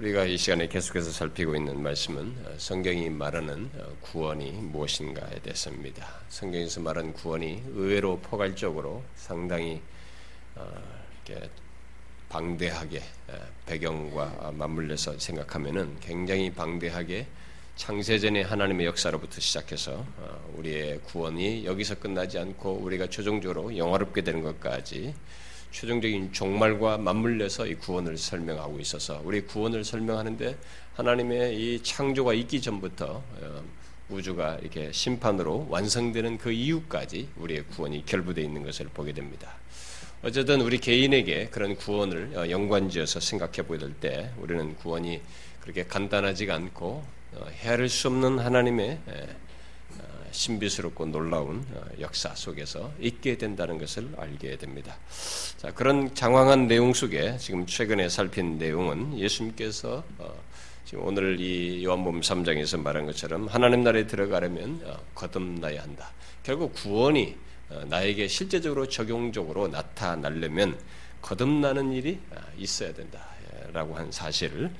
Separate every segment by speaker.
Speaker 1: 우리가 이 시간에 계속해서 살피고 있는 말씀은 성경이 말하는 구원이 무엇인가에 대해서입니다. 성경에서 말하는 구원이 의외로 포괄적으로 상당히 이렇게 방대하게 배경과 맞물려서 생각하면은 굉장히 방대하게 창세전의 하나님의 역사로부터 시작해서 우리의 구원이 여기서 끝나지 않고 우리가 최종적으로 영화롭게 되는 것까지 최종적인 종말과 맞물려서 이 구원을 설명하고 있어서 우리 구원을 설명하는데 하나님의 이 창조가 있기 전부터 어, 우주가 이렇게 심판으로 완성되는 그 이후까지 우리의 구원이 결부되어 있는 것을 보게 됩니다. 어쨌든 우리 개인에게 그런 구원을 어, 연관지어서 생각해 보게 때 우리는 구원이 그렇게 간단하지가 않고 어, 헤아릴 수 없는 하나님의 신비스럽고 놀라운 어, 역사 속에서 있게 된다는 것을 알게 됩니다. 자, 그런 장황한 내용 속에 지금 최근에 살핀 내용은 예수님께서 어, 지금 오늘 이 요한복음 3장에서 말한 것처럼 하나님 나라에 들어가려면 어, 거듭나야 한다. 결국 구원이 나에게 실제적으로 적용적으로 나타나려면 거듭나는 일이 있어야 된다라고 한 사실을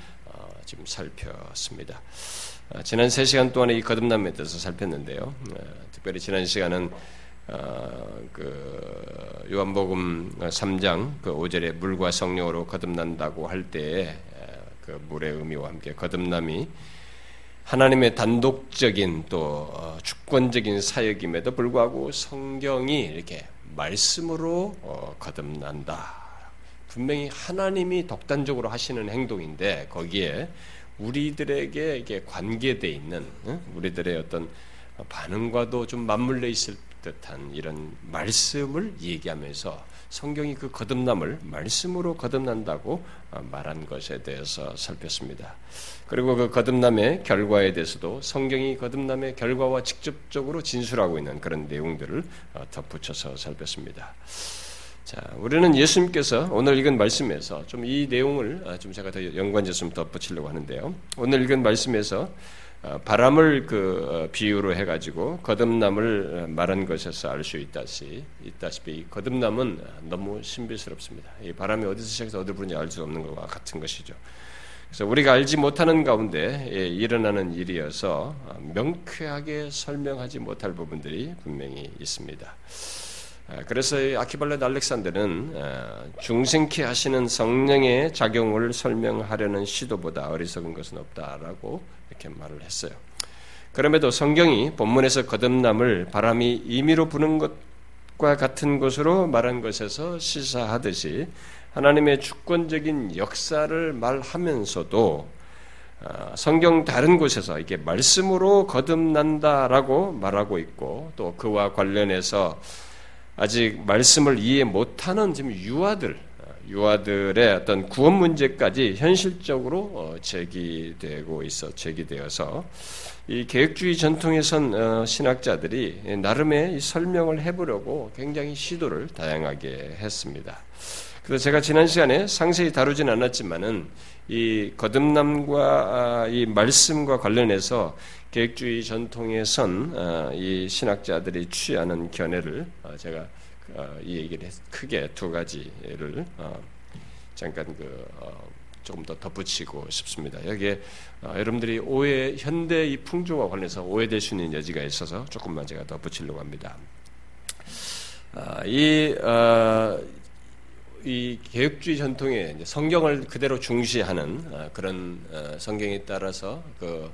Speaker 1: 지금 살폈습니다. 어, 지난 3시간 동안에 이 거듭남에 대해서 살폈는데요. 어, 특별히 지난 시간은 어, 그 요한복음 3장 그 5절에 물과 성령으로 거듭난다고 할 때에 그 물의 의미와 함께 거듭남이 하나님의 단독적인 또 주권적인 사역임에도 불구하고 성경이 이렇게 말씀으로 거듭난다. 분명히 하나님이 독단적으로 하시는 행동인데 거기에 우리들에게 이게 관계돼 있는 우리들의 어떤 반응과도 좀 맞물려 있을 듯한 이런 말씀을 얘기하면서 성경이 그 거듭남을 말씀으로 거듭난다고 말한 것에 대해서 살폈습니다. 그리고 그 거듭남의 결과에 대해서도 성경이 거듭남의 결과와 직접적으로 진술하고 있는 그런 내용들을 덧붙여서 살폈습니다. 자, 우리는 예수님께서 오늘 읽은 말씀에서 좀 이 내용을 아, 좀 제가 더좀 덧붙이려고 하는데요. 오늘 읽은 말씀에서 아, 바람을 그 어, 비유로 해가지고 거듭남을 말한 것에서 알 수 있다시 있다시피 거듭남은 너무 신비스럽습니다. 이 바람이 어디서 시작해서 어디로 부는지 알 수 없는 것과 같은 것이죠. 그래서 우리가 알지 못하는 가운데 예, 일어나는 일이어서 아, 명쾌하게 설명하지 못할 부분들이 분명히 있습니다. 아, 그래서 아키발렛 알렉산더는 아, 중생케 하시는 성령의 작용을 설명하려는 시도보다 어리석은 것은 없다라고 이렇게 말을 했어요. 그럼에도 성경이 본문에서 거듭남을 바람이 임의로 부는 것과 같은 것으로 말한 것에서 시사하듯이 하나님의 주권적인 역사를 말하면서도 아, 성경 다른 곳에서 이게 말씀으로 거듭난다라고 말하고 있고 또 그와 관련해서 아직 말씀을 이해 못하는 지금 유아들, 유아들의 어떤 구원 문제까지 현실적으로 어, 제기되고 있어 제기되어서 이 계획주의 전통에 선 어, 신학자들이 나름의 설명을 해보려고 굉장히 시도를 다양하게 했습니다. 그래서 제가 지난 시간에 상세히 다루진 않았지만은 이 거듭남과 아, 이 말씀과 관련해서 계획주의 전통에 선이 어, 신학자들이 취하는 견해를 어, 제가 어, 이 얘기를 크게 두 가지를 잠깐 그 조금 더 덧붙이고 싶습니다. 여기에 여러분들이 오해 현대 이 풍조와 관련해서 오해될 수 있는 여지가 있어서 조금만 제가 덧붙이려고 합니다. 이, 이 개혁주의 전통의 성경을 그대로 중시하는 그런 성경에 따라서 그 어, 이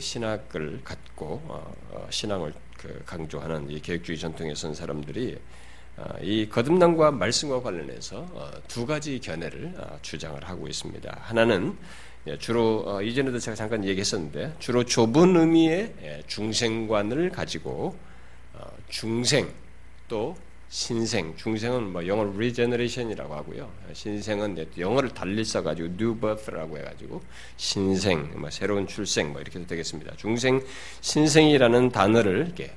Speaker 1: 신학을 갖고 어, 어, 신앙을 그 강조하는 이 계획주의 전통에 선 사람들이 이 거듭남과 말씀과 관련해서 두 가지 견해를 주장을 하고 있습니다. 하나는 예, 주로 이전에도 제가 잠깐 얘기했었는데 주로 좁은 의미의 예, 중생관을 가지고 중생 또 신생, 중생은 뭐 영어로 regeneration이라고 하고요. 신생은 영어를 달리 써가지고 new birth라고 해가지고 신생, 뭐 새로운 출생 뭐 이렇게 되겠습니다. 중생, 신생이라는 단어를 이렇게,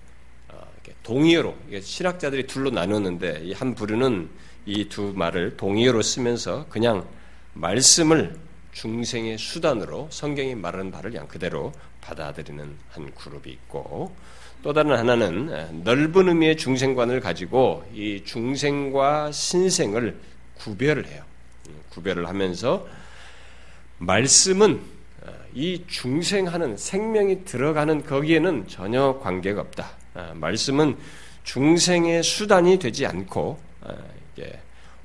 Speaker 1: 어, 이렇게 동의어로 신학자들이 둘로 나누는데 이 한 부류는 이 두 말을 동의어로 쓰면서 그냥 말씀을 중생의 수단으로 성경이 말하는 바를 그냥 그대로 받아들이는 한 그룹이 있고 또 다른 하나는 넓은 의미의 중생관을 가지고 이 중생과 신생을 구별을 해요. 구별을 하면서 말씀은 어, 이 중생하는 생명이 들어가는 거기에는 전혀 관계가 없다. 어, 말씀은 중생의 수단이 되지 않고 어,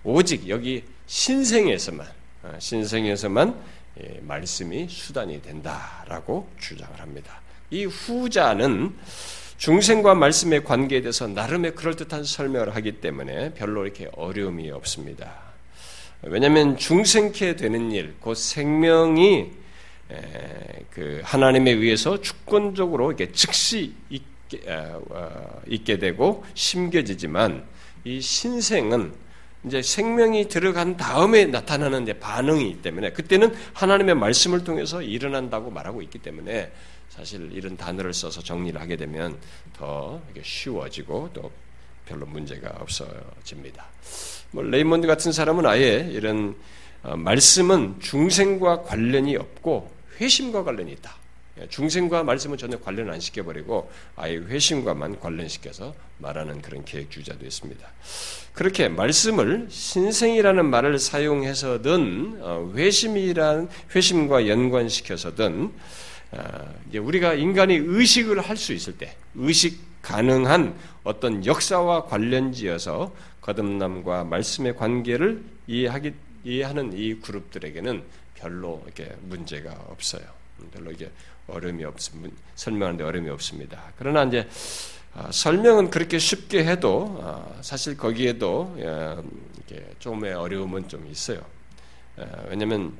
Speaker 1: 오직 여기 신생에서만 신생에서만 예, 말씀이 수단이 된다라고 주장을 합니다. 이 후자는 중생과 말씀의 관계에 대해서 나름의 그럴듯한 설명을 하기 때문에 별로 이렇게 어려움이 없습니다. 왜냐하면 중생케 되는 일, 곧 생명이 그 하나님에 의해서 주권적으로 이렇게 즉시 있게, 어, 있게 되고 심겨지지만 이 신생은 이제 생명이 들어간 다음에 나타나는 반응이기 때문에 그때는 하나님의 말씀을 통해서 일어난다고 말하고 있기 때문에 사실 이런 단어를 써서 정리를 하게 되면 더 쉬워지고 또 별로 문제가 없어집니다. 뭐 레이몬드 같은 사람은 아예 이런 어, 말씀은 중생과 관련이 없고 회심과 관련이 있다. 예, 중생과 말씀은 전혀 관련 안 시켜버리고 아예 회심과만 관련시켜서 말하는 그런 계획주자도 있습니다. 그렇게 말씀을 신생이라는 말을 사용해서든 어, 회심이란 회심과 연관시켜서든 어, 우리가 인간이 의식을 할 수 있을 때 의식 가능한 어떤 역사와 관련지어서 거듭남과 말씀의 관계를 이해하기 이해하는 이 그룹들에게는 별로 이렇게 문제가 없어요. 별로 이게 어려움이 없습니다. 설명하는데 어려움이 없습니다. 그러나 이제 어, 설명은 그렇게 쉽게 해도 어, 사실 거기에도 조금의 어려움은 좀 있어요. 왜냐하면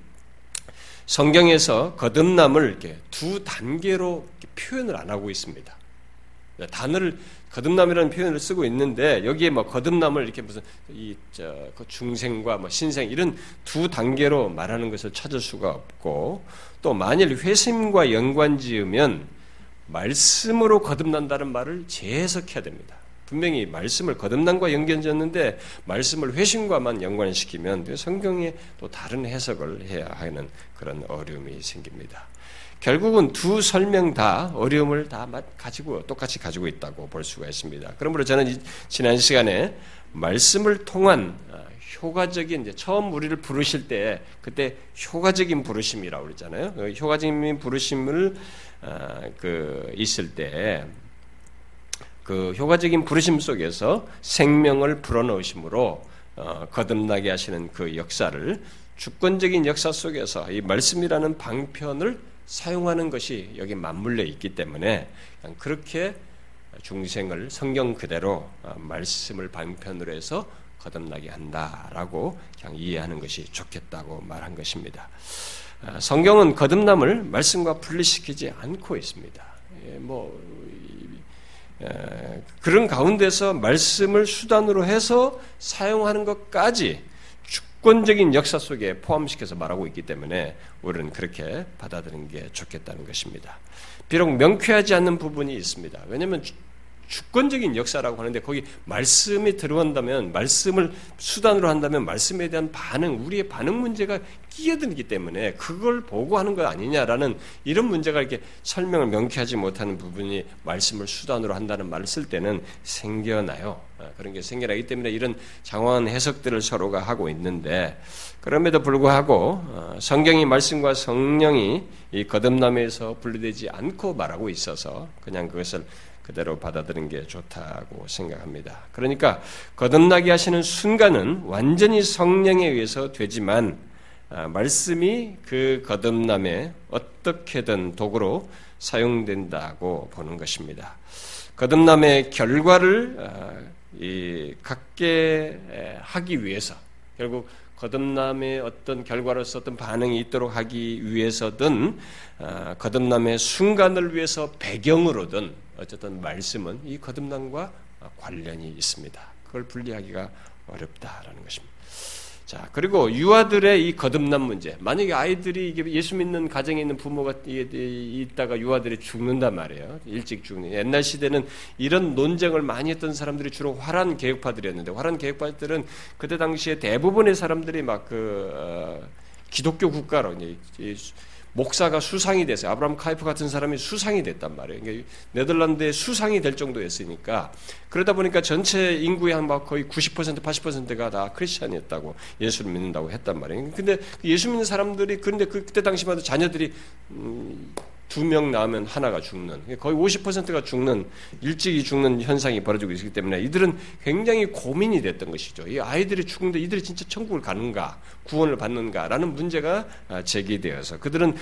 Speaker 1: 성경에서 거듭남을 이렇게 두 단계로 표현을 안 하고 있습니다. 단어를 거듭남이라는 표현을 쓰고 있는데 여기에 뭐 거듭남을 이렇게 무슨 이저 그 중생과 뭐 신생 이런 두 단계로 말하는 것을 찾을 수가 없고 또 만일 회심과 연관지으면 말씀으로 거듭난다는 말을 재해석해야 됩니다. 분명히 말씀을 거듭남과 연결졌는데 말씀을 회심과만 연관시키면 성경에 또 다른 해석을 해야 하는 그런 어려움이 생깁니다. 결국은 두 설명 다 어려움을 다 가지고 똑같이 가지고 있다고 볼 수가 있습니다. 그러므로 저는 지난 시간에 말씀을 통한 아, 효과적인 이제 처음 우리를 부르실 때 그때 효과적인 부르심이라고 그랬잖아요. 그 효과적인 부르심을 아, 그 있을 때 그 효과적인 부르심 속에서 생명을 불어넣으심으로 어, 거듭나게 하시는 그 역사를 주권적인 역사 속에서 이 말씀이라는 방편을 사용하는 것이 여기 맞물려 있기 때문에 그렇게 중생을 성경 그대로 어, 말씀을 방편으로 해서 거듭나게 한다라고 그냥 이해하는 것이 좋겠다고 말한 것입니다. 어, 성경은 거듭남을 말씀과 분리시키지 않고 있습니다. 예, 뭐 그런 가운데서 말씀을 수단으로 해서 사용하는 것까지 주권적인 역사 속에 포함시켜서 말하고 있기 때문에 우리는 그렇게 받아들이는 게 좋겠다는 것입니다. 비록 명쾌하지 않는 부분이 있습니다. 왜냐하면 주권적인 역사라고 하는데 거기 말씀이 들어간다면 말씀을 수단으로 한다면 말씀에 대한 반응, 우리의 반응 문제가 끼어들기 때문에 그걸 보고 하는 것 아니냐라는 이런 문제가 이렇게 설명을 명쾌하지 못하는 부분이 말씀을 수단으로 한다는 말을 쓸 때는 생겨나요. 아, 그런 게 생겨나기 때문에 이런 장황한 해석들을 서로가 하고 있는데 그럼에도 불구하고 어, 성경이 말씀과 성령이 이 거듭남에서 분리되지 않고 말하고 있어서 그냥 그것을 그대로 받아들인 게 좋다고 생각합니다. 그러니까 거듭나게 하시는 순간은 완전히 성령에 의해서 되지만 아, 말씀이 그 거듭남에 어떻게든 도구로 사용된다고 보는 것입니다. 거듭남의 결과를 아, 갖게 하기 위해서 결국 거듭남의 어떤 결과로서 어떤 반응이 있도록 하기 위해서든 아, 거듭남의 순간을 위해서 배경으로든 어쨌든 말씀은 이 거듭남과 관련이 있습니다. 그걸 분리하기가 어렵다라는 것입니다. 자, 그리고 유아들의 이 거듭남 문제. 만약에 아이들이 예수 믿는 가정에 있는 부모가 있다가 유아들이 죽는단 말이에요. 일찍 죽는. 옛날 시대는 이런 논쟁을 많이 했던 사람들이 주로 화란 개혁파들이었는데, 화란 개혁파들은 그때 당시에 대부분의 사람들이 막 그 어, 기독교 국가로 이제 목사가 수상이 됐어요. 아브라함 카이프 같은 사람이 수상이 됐단 말이에요. 그러니까 네덜란드의 수상이 될 정도였으니까 그러다 보니까 전체 인구의 한 거의 90% 80%가 다 크리스천이었다고 예수를 믿는다고 했단 말이에요. 근데 그 예수 믿는 사람들이 그런데 그때 당시만 해도 자녀들이 음, 두명 낳으면 하나가 죽는 거의 50%가 죽는 일찍이 죽는 현상이 벌어지고 있기 때문에 이들은 굉장히 고민이 됐던 것이죠. 이 아이들이 죽는데 이들이 진짜 천국을 가는가 구원을 받는가라는 문제가 아, 제기되어서 그들은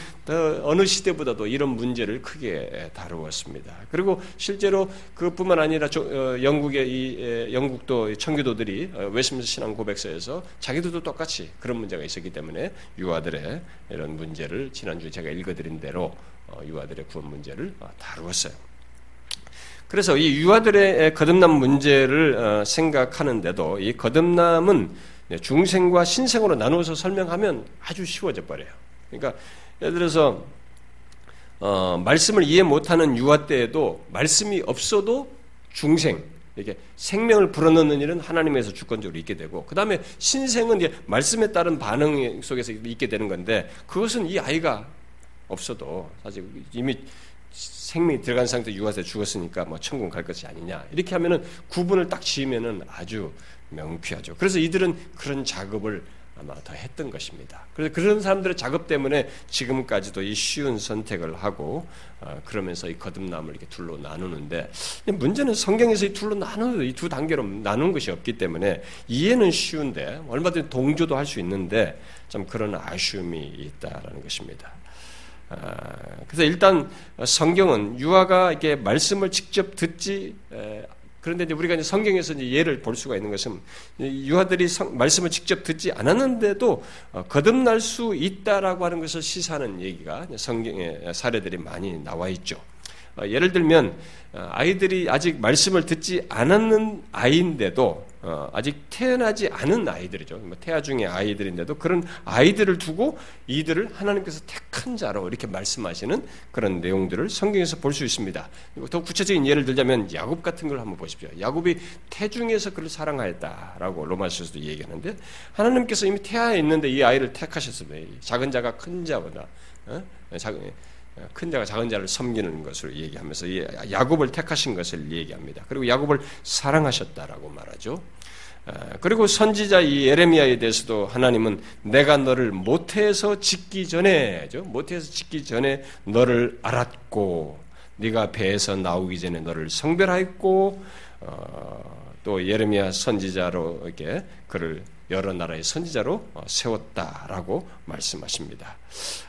Speaker 1: 어느 시대보다도 이런 문제를 크게 다루었습니다. 그리고 실제로 그뿐만 아니라 어, 영국의 이 영국도 청교도들이 어, 웨스민스 신앙 고백서에서 자기들도 똑같이 그런 문제가 있었기 때문에 유아들의 이런 문제를 지난주에 제가 읽어드린 대로 어, 유아들의 구원 문제를 어, 다루었어요. 그래서 이 유아들의 거듭남 문제를 어, 생각하는데도 이 거듭남은 중생과 신생으로 나누어서 설명하면 아주 쉬워져 버려요. 그러니까 예를 들어서 어, 말씀을 이해 못하는 유아 때에도 말씀이 없어도 중생 이렇게 생명을 불어넣는 일은 하나님에서 주권적으로 있게 되고 그 다음에 신생은 이제 말씀에 따른 반응 속에서 있게 되는 건데 그것은 이 아이가 없어도 사실 이미 생명이 들어간 상태 유아세 죽었으니까 뭐 천국 갈 것이 아니냐 이렇게 하면은 구분을 딱 지으면은 아주 명쾌하죠. 그래서 이들은 그런 작업을 아마 더 했던 것입니다. 그래서 그런 사람들의 작업 때문에 지금까지도 이 쉬운 선택을 하고 어, 그러면서 이 거듭남을 이렇게 둘로 나누는데 문제는 성경에서 이 둘로 나누는 이두 단계로 나누는 것이 없기 때문에 이해는 쉬운데 얼마든지 동조도 할 수 있는데 좀 그런 아쉬움이 있다라는 것입니다. 아, 그래서 일단 성경은 유아가 이게 말씀을 직접 듣지 그런데 이제 우리가 이제 성경에서 이제 예를 볼 수가 있는 것은 유아들이 성, 말씀을 직접 듣지 않았는데도 어, 거듭날 수 있다라고 하는 것을 시사하는 얘기가 성경의 사례들이 많이 나와 있죠. 어, 예를 들면 어, 아이들이 아직 말씀을 듣지 않았는 아이인데도 어, 아직 태어나지 않은 아이들이죠. 뭐 태아 중의 아이들인데도 그런 아이들을 두고 이들을 하나님께서 택한 자로 이렇게 말씀하시는 그런 내용들을 성경에서 볼 수 있습니다. 더 구체적인 예를 들자면 야곱 같은 걸 한번 보십시오. 야곱이 태중에서 그를 사랑하였다라고 로마서에서도 얘기하는데 하나님께서 이미 태아에 있는데 이 아이를 택하셨습니다. 작은 자가 큰 자보다 어? 작은 큰 자가 작은 자를 섬기는 것을 얘기하면서 야곱을 택하신 것을 얘기합니다. 그리고 야곱을 사랑하셨다라고 말하죠. 아, 그리고 선지자 이 예레미야에 대해서도 하나님은 내가 너를 모태에서 짓기 전에 모태에서 짓기 전에 너를 알았고 네가 배에서 나오기 전에 너를 성별하였고 어, 또 예레미야 선지자로 이렇게 그를 여러 나라의 선지자로 어, 세웠다라고 말씀하십니다.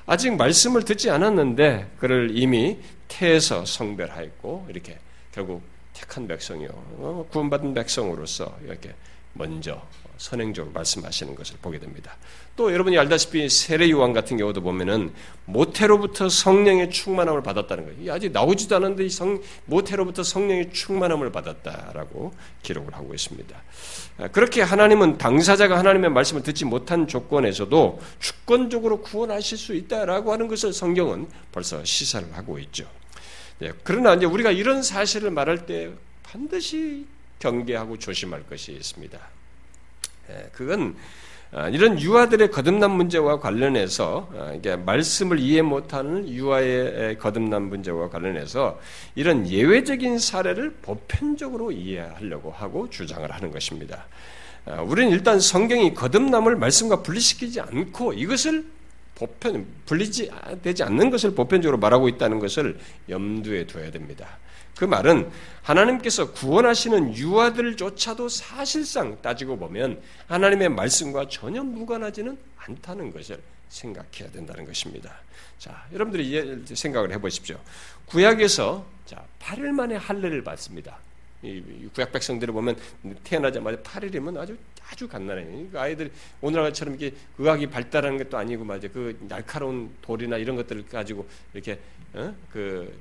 Speaker 1: 아직 말씀을 듣지 않았는데 그를 이미 태에서 성별하였고 이렇게 결국 택한 백성이요 어, 구원받은 백성으로서 이렇게 먼저 선행적으로 말씀하시는 것을 보게 됩니다. 또 여러분이 알다시피 세례 요한 같은 경우도 보면은 모태로부터 성령의 충만함을 받았다는 거예요. 아직 나오지도 않았는데 성, 모태로부터 성령의 충만함을 받았다라고 기록을 하고 있습니다. 아, 그렇게 하나님은 당사자가 하나님의 말씀을 듣지 못한 조건에서도 주권적으로 구원하실 수 있다라고 하는 것을 성경은 벌써 시사를 하고 있죠. 예, 그러나 이제 우리가 이런 사실을 말할 때 반드시 경계하고 조심할 것이 있습니다. 예, 그건 아, 이런 유아들의 거듭난 문제와 관련해서 아, 이게 말씀을 이해 못하는 유아의 거듭난 문제와 관련해서 이런 예외적인 사례를 보편적으로 이해하려고 하고 주장을 하는 것입니다. 아, 우리는 일단 성경이 거듭남을 말씀과 분리시키지 않고 이것을 보편 분리지 되지 않는 것을 보편적으로 말하고 있다는 것을 염두에 둬야 됩니다. 그 말은 하나님께서 구원하시는 유아들조차도 사실상 따지고 보면 하나님의 말씀과 전혀 무관하지는 않다는 것을 생각해야 된다는 것입니다. 자, 여러분들이 생각을 해보십시오. 구약에서 자 8일 만에 할례를 받습니다. 이 구약 백성들을 보면 태어나자마자 8일이면 아주 아주 간단해요. 그 아이들 오늘날처럼 이렇게 의학이 발달하는 것도 아니고 말이죠. 그 날카로운 돌이나 이런 것들을 가지고 이렇게 어? 그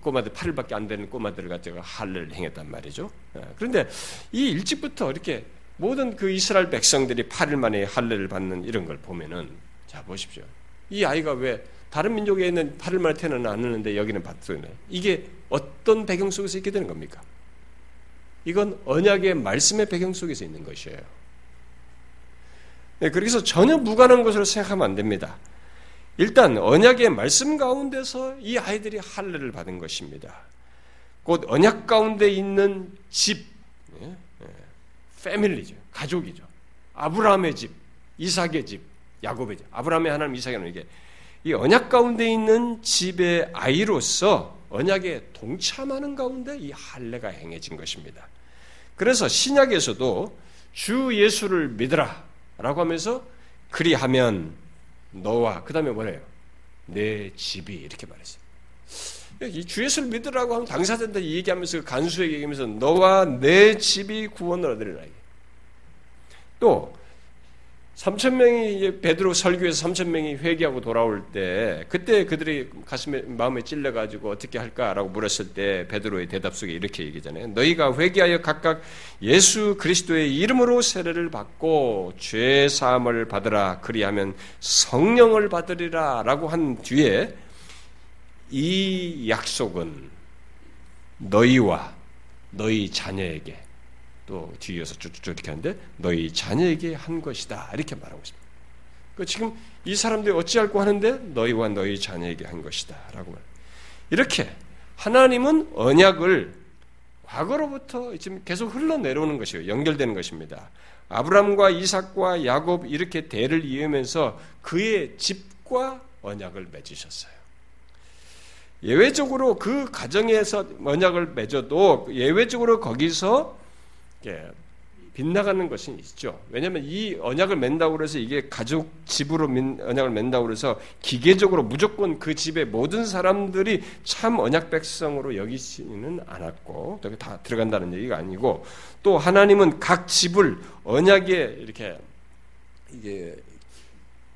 Speaker 1: 꼬마들 8일밖에 안 되는 꼬마들을 가지고 할례를 행했단 말이죠. 어, 그런데 이 일찍부터 이렇게 모든 그 이스라엘 백성들이 8일 만에 할례를 받는 이런 걸 보면은 자 보십시오. 이 아이가 왜 다른 민족에 있는 8일 만에 태어나는 않는데 여기는 받소네. 이게 어떤 배경 속에서 있게 되는 겁니까? 이건 언약의 말씀의 배경 속에서 있는 것이에요. 네, 그래서 전혀 무관한 것으로 생각하면 안 됩니다. 일단 언약의 말씀 가운데서 이 아이들이 할례를 받은 것입니다. 곧 언약 가운데 있는 집, 예, 예, 패밀리죠, 가족이죠. 아브라함의 집, 이삭의 집, 야곱의 집. 아브라함의 하나님, 이삭의 하나님 이게 이 언약 가운데 있는 집의 아이로서 언약에 동참하는 가운데 이 할례가 행해진 것입니다. 그래서 신약에서도 주 예수를 믿으라라고 하면서 그리하면 너와 그 다음에 뭐래요? 내 집이 이렇게 말했어요. 이주 예수를 믿으라고 하면 당사자들 얘기하면서 간수에게 얘기하면서 너와 내 집이 구원을 얻으리라. 또 3천 명이 베드로 설교에서 3천 명이 회개하고 돌아올 때 그때 그들이 가슴에 마음에 찔려 가지고 어떻게 할까라고 물었을 때 베드로의 대답 속에 이렇게 얘기잖아요. 너희가 회개하여 각각 예수 그리스도의 이름으로 세례를 받고 죄 사함을 받으라 그리하면 성령을 받으리라라고 한 뒤에 이 약속은 너희와 너희 자녀에게 또 뒤에서 쭉쭉 이렇게 하는데 너희 자녀에게 한 것이다 이렇게 말하고 있습니다. 그 지금 이 사람들이 어찌할고 하는데 너희와 너희 자녀에게 한 것이다라고 말. 이렇게 하나님은 언약을 과거로부터 지금 계속 흘러내려오는 것이요 연결되는 것입니다. 아브람과 이삭과 야곱 이렇게 대를 이으면서 그의 집과 언약을 맺으셨어요. 예외적으로 그 가정에서 언약을 맺어도 예외적으로 거기서 예, 빗나가는 것이 있죠. 왜냐하면 이 언약을 맨다고 그래서 이게 가족 집으로 언약을 맨다고 그래서 기계적으로 무조건 그 집의 모든 사람들이 참 언약 백성으로 여기지는 않았고 다 들어간다는 얘기가 아니고 또 하나님은 각 집을 언약에 이렇게 이게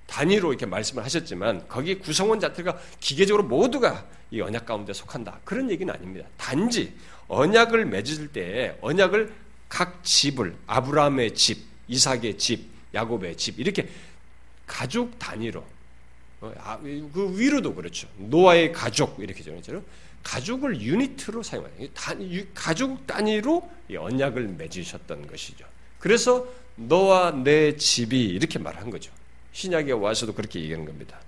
Speaker 1: 단위로 이렇게 말씀을 하셨지만 거기 구성원 자체가 기계적으로 모두가 이 언약 가운데 속한다 그런 얘기는 아닙니다. 단지 언약을 맺을 때 언약을 각 집을 아브라함의 집, 이삭의 집, 야곱의 집 이렇게 가족 단위로 어, 아, 그 위로도 그렇죠. 노아의 가족 이렇게 정했죠. 가족을 유니트로 사용하는 가족 단위로 언약을 맺으셨던 것이죠. 그래서 너와 내 집이 이렇게 말한 거죠. 신약에 와서도 그렇게 얘기하는 겁니다.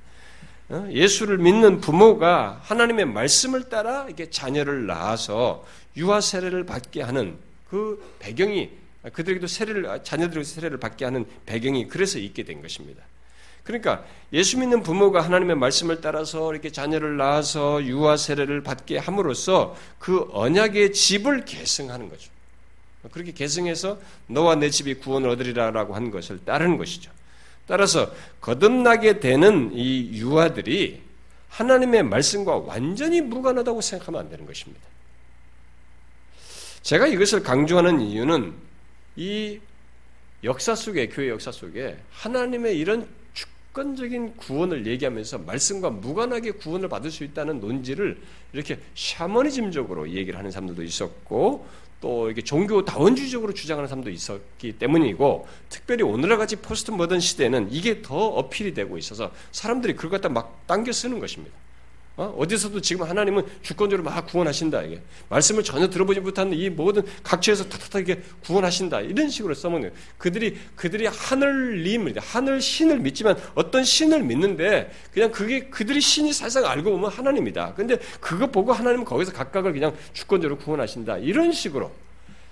Speaker 1: 어, 예수를 믿는 부모가 하나님의 말씀을 따라 이렇게 자녀를 낳아서 유아 세례를 받게 하는 그 배경이 그들에게도 세례를 자녀들에게 세례를 받게 하는 배경이 그래서 있게 된 것입니다. 그러니까 예수 믿는 부모가 하나님의 말씀을 따라서 이렇게 자녀를 낳아서 유아 세례를 받게 함으로써 그 언약의 집을 계승하는 거죠. 그렇게 계승해서 너와 내 집이 구원을 얻으리라라고 한 것을 따르는 것이죠. 따라서 거듭나게 되는 이 유아들이 하나님의 말씀과 완전히 무관하다고 생각하면 안 되는 것입니다. 제가 이것을 강조하는 이유는 이 역사 속에 교회 역사 속에 하나님의 이런 주권적인 구원을 얘기하면서 말씀과 무관하게 구원을 받을 수 있다는 논지를 이렇게 샤머니즘적으로 얘기를 하는 사람들도 있었고 또 이게 종교 다원주의적으로 주장하는 사람도 있었기 때문이고 특별히 오늘날 같이 포스트 모던 시대는 이게 더 어필이 되고 있어서 사람들이 그걸 갖다 막 당겨 쓰는 것입니다. 어? 어디서도 지금 하나님은 주권적으로 막 구원하신다. 이게 말씀을 전혀 들어보지 못하는 이 모든 각처에서 탁탁하게 구원하신다. 이런 식으로 써먹는 그들이 그들이 하늘님, 하늘 신을 믿지만 어떤 신을 믿는데 그냥 그게 그들이 신이 사실상 알고 보면 하나님이다. 근데 그거 보고 하나님은 거기서 각각을 그냥 주권적으로 구원하신다. 이런 식으로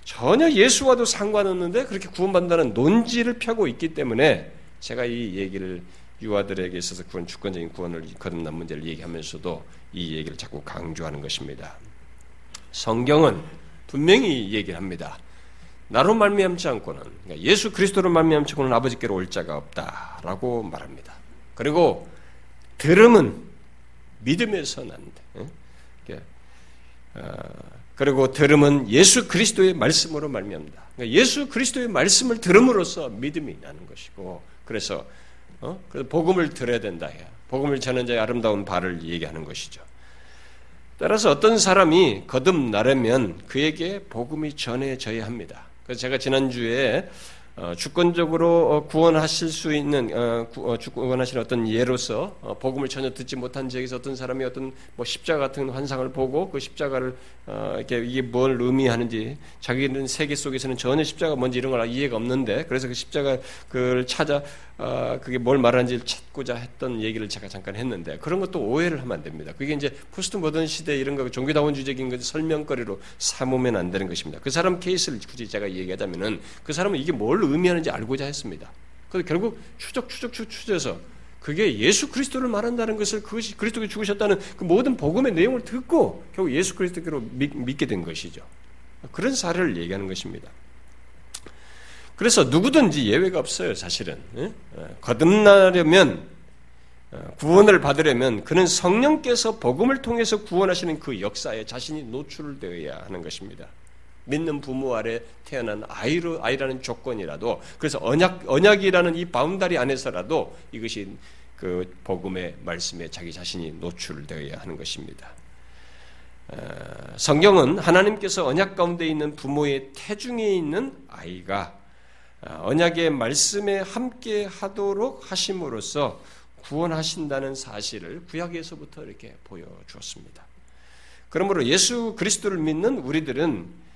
Speaker 1: 전혀 예수와도 상관없는데 그렇게 구원받는다는 논지를 펴고 있기 때문에 제가 이 얘기를 유아들에게 있어서 구원 주권적인 구원을 거듭난 문제를 얘기하면서도 이 얘기를 자꾸 강조하는 것입니다. 성경은 분명히 얘기를 합니다. 나로 말미암지 않고는 그러니까 예수 그리스도로 말미암지 않고는 아버지께로 올 자가 없다라고 말합니다. 그리고 들음은 믿음에서 난다. 어, 그리고 들음은 예수 그리스도의 말씀으로 말미암다. 그러니까 예수 그리스도의 말씀을 들음으로써 믿음이 나는 것이고 그래서 어? 그래서 복음을 들어야 된다 해요. 복음을 전한 자의 아름다운 발을 얘기하는 것이죠. 따라서 어떤 사람이 거듭나려면 그에게 복음이 전해져야 합니다. 그래서 제가 지난주에 어, 주권적으로 어, 구원하실 수 있는 어, 구원하시는 어떤 예로서 복음을 전혀 듣지 못한 지역에서 어떤 사람이 어떤 뭐 십자가 같은 환상을 보고 그 십자가를 이렇게 이게 뭘 의미하는지 자기는 세계 속에서는 전혀 십자가 뭔지 이런 걸 이해가 없는데 그래서 그 십자가 그걸 찾아 그게 뭘 말하는지를 찾고자 했던 얘기를 제가 잠깐 했는데 그런 것도 오해를 하면 안 됩니다. 그게 이제 포스트 모던 시대 이런 거 종교다원주의적인 것 설명거리로 삼으면 안 되는 것입니다. 그 사람 케이스를 굳이 제가 얘기하자면은 그 사람은 이게 뭘 의미하는지 알고자 했습니다. 그래서 결국 추적 추적 추적해서 그게 예수 그리스도를 말한다는 것을 그것이 그리스도가 죽으셨다는 그 모든 복음의 내용을 듣고 결국 예수 그리스도로 믿게 된 것이죠. 그런 사례를 얘기하는 것입니다. 그래서 누구든지 예외가 없어요, 사실은. 예? 거듭나려면 어, 구원을 받으려면 그는 성령께서 복음을 통해서 구원하시는 그 역사에 자신이 노출되어야 하는 것입니다. 믿는 부모 아래 태어난 아이로 아이라는 조건이라도 그래서 언약 언약이라는 이 바운다리 안에서라도 이것이 그 복음의 말씀에 자기 자신이 노출되어야 하는 것입니다. 어, 성경은 하나님께서 언약 가운데 있는 부모의 태중에 있는 아이가 어, 언약의 말씀에 함께 하도록 하심으로써 구원하신다는 사실을 구약에서부터 이렇게 보여주었습니다. 그러므로 예수 그리스도를 믿는 우리들은 아,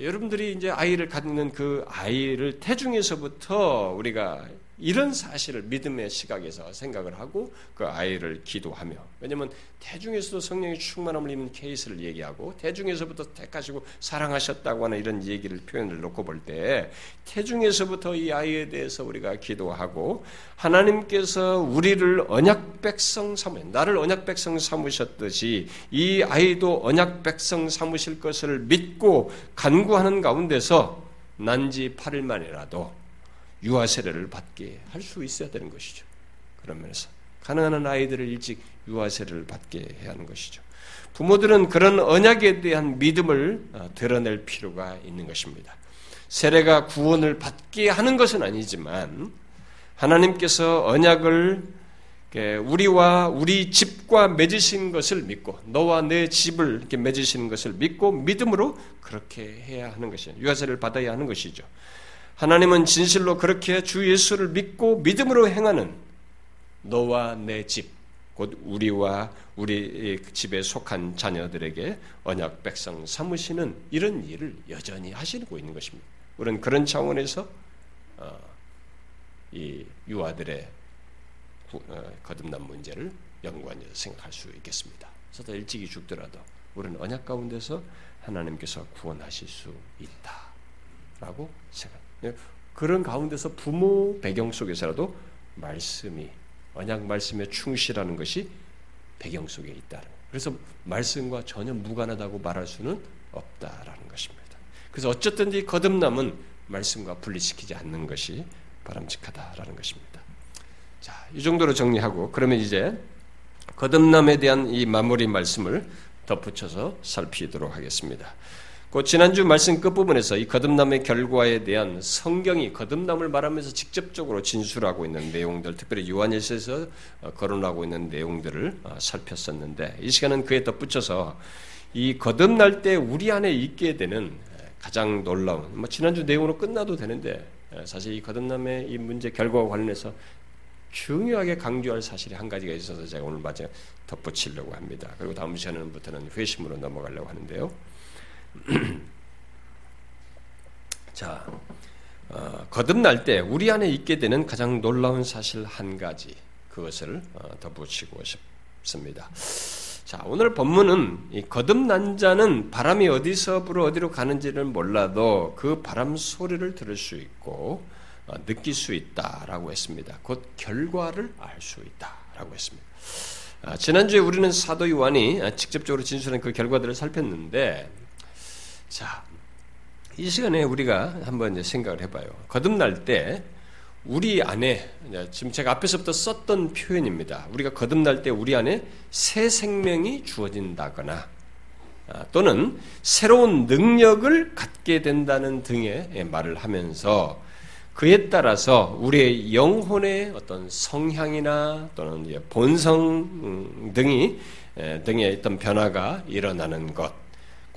Speaker 1: 여러분들이 이제 아이를 갖는 그 아이를 태중에서부터 우리가 이런 사실을 믿음의 시각에서 생각을 하고 그 아이를 기도하며 왜냐하면 태중에서도 성령의 충만함을 입는 케이스를 얘기하고 태중에서부터 택하시고 사랑하셨다고 하는 이런 얘기를 표현을 놓고 볼때 태중에서부터 이 아이에 대해서 우리가 기도하고 하나님께서 우리를 언약 백성 삼으 나를 언약 백성 삼으셨듯이 이 아이도 언약 백성 삼으실 것을 믿고 간구하는 가운데서 난지 8일 만이라도 유아 세례를 받게 할 수 있어야 되는 것이죠. 그런 면에서 가능한 아이들을 일찍 유아 세례를 받게 해야 하는 것이죠. 부모들은 그런 언약에 대한 믿음을 어, 드러낼 필요가 있는 것입니다. 세례가 구원을 받게 하는 것은 아니지만 하나님께서 언약을 우리와 우리 집과 맺으신 것을 믿고 너와 내 집을 이렇게 맺으시는 것을 믿고 믿음으로 그렇게 해야 하는 것이죠. 유아세를 받아야 하는 것이죠. 하나님은 진실로 그렇게 주 예수를 믿고 믿음으로 행하는 너와 내 집, 곧 우리와 우리 집에 속한 자녀들에게 언약 백성 삼으시는 이런 일을 여전히 하시고 있는 것입니다. 우리는 그런 차원에서 어, 이 유아들의 어, 거듭난 문제를 연구하면서 생각할 수 있겠습니다. 그래서 일찍이 죽더라도 우리는 언약 가운데서 하나님께서 구원하실 수 있다라고 생각. 예, 그런 가운데서 부모 배경 속에서라도 말씀이 언약 말씀에 충실하는 것이 배경 속에 있다는. 그래서 말씀과 전혀 무관하다고 말할 수는 없다라는 것입니다. 그래서 어쨌든지 거듭남은 말씀과 분리시키지 않는 것이 바람직하다라는 것입니다. 자, 이 정도로 정리하고 그러면 이제 거듭남에 대한 이 마무리 말씀을 덧붙여서 살피도록 하겠습니다. 그 지난주 말씀 끝부분에서 이 거듭남의 결과에 대한 성경이 거듭남을 말하면서 직접적으로 진술하고 있는 내용들, 특별히 요한일서에서 어, 거론하고 있는 내용들을 어, 살폈었는데 이 시간은 그에 덧붙여서 이 거듭날 때 우리 안에 있게 되는 가장 놀라운 뭐 지난주 내용으로 끝나도 되는데 사실 이 거듭남의 이 문제 결과와 관련해서 중요하게 강조할 사실이 한 가지가 있어서 제가 오늘 마저 덧붙이려고 합니다. 그리고 다음 시간부터는 회심으로 넘어가려고 하는데요. 자, 어, 거듭날 때 우리 안에 있게 되는 가장 놀라운 사실 한 가지 그것을 어, 덧붙이고 싶습니다. 자, 오늘 본문은 이 거듭난 자는 바람이 어디서 불어 어디로 가는지를 몰라도 그 바람 소리를 들을 수 있고 어, 느낄 수 있다라고 했습니다. 곧 결과를 알 수 있다라고 했습니다. 아, 지난주에 우리는 사도 요한이 직접적으로 진술한 그 결과들을 살폈는데 자, 이 시간에 우리가 한번 생각을 해봐요. 거듭날 때 우리 안에 지금 제가 앞에서부터 썼던 표현입니다. 우리가 거듭날 때 우리 안에 새 생명이 주어진다거나 아, 또는 새로운 능력을 갖게 된다는 등의 말을 하면서 그에 따라서 우리의 영혼의 어떤 성향이나 또는 본성 음, 등이 등의 어떤 변화가 일어나는 것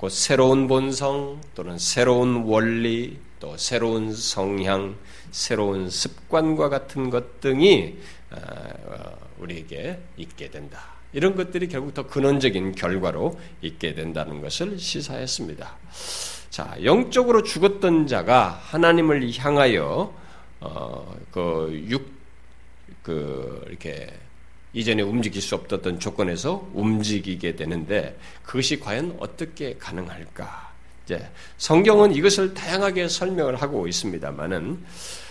Speaker 1: 곧 새로운 본성 또는 새로운 원리 또 새로운 성향, 새로운 습관과 같은 것 등이 어, 어, 우리에게 있게 된다. 이런 것들이 결국 더 근원적인 결과로 있게 된다는 것을 시사했습니다. 자, 영적으로 죽었던 자가 하나님을 향하여 어, 그 육, 그 이렇게 이전에 움직일 수 없었던 조건에서 움직이게 되는데 그것이 과연 어떻게 가능할까? 이제 성경은 이것을 다양하게 설명을 하고 있습니다만은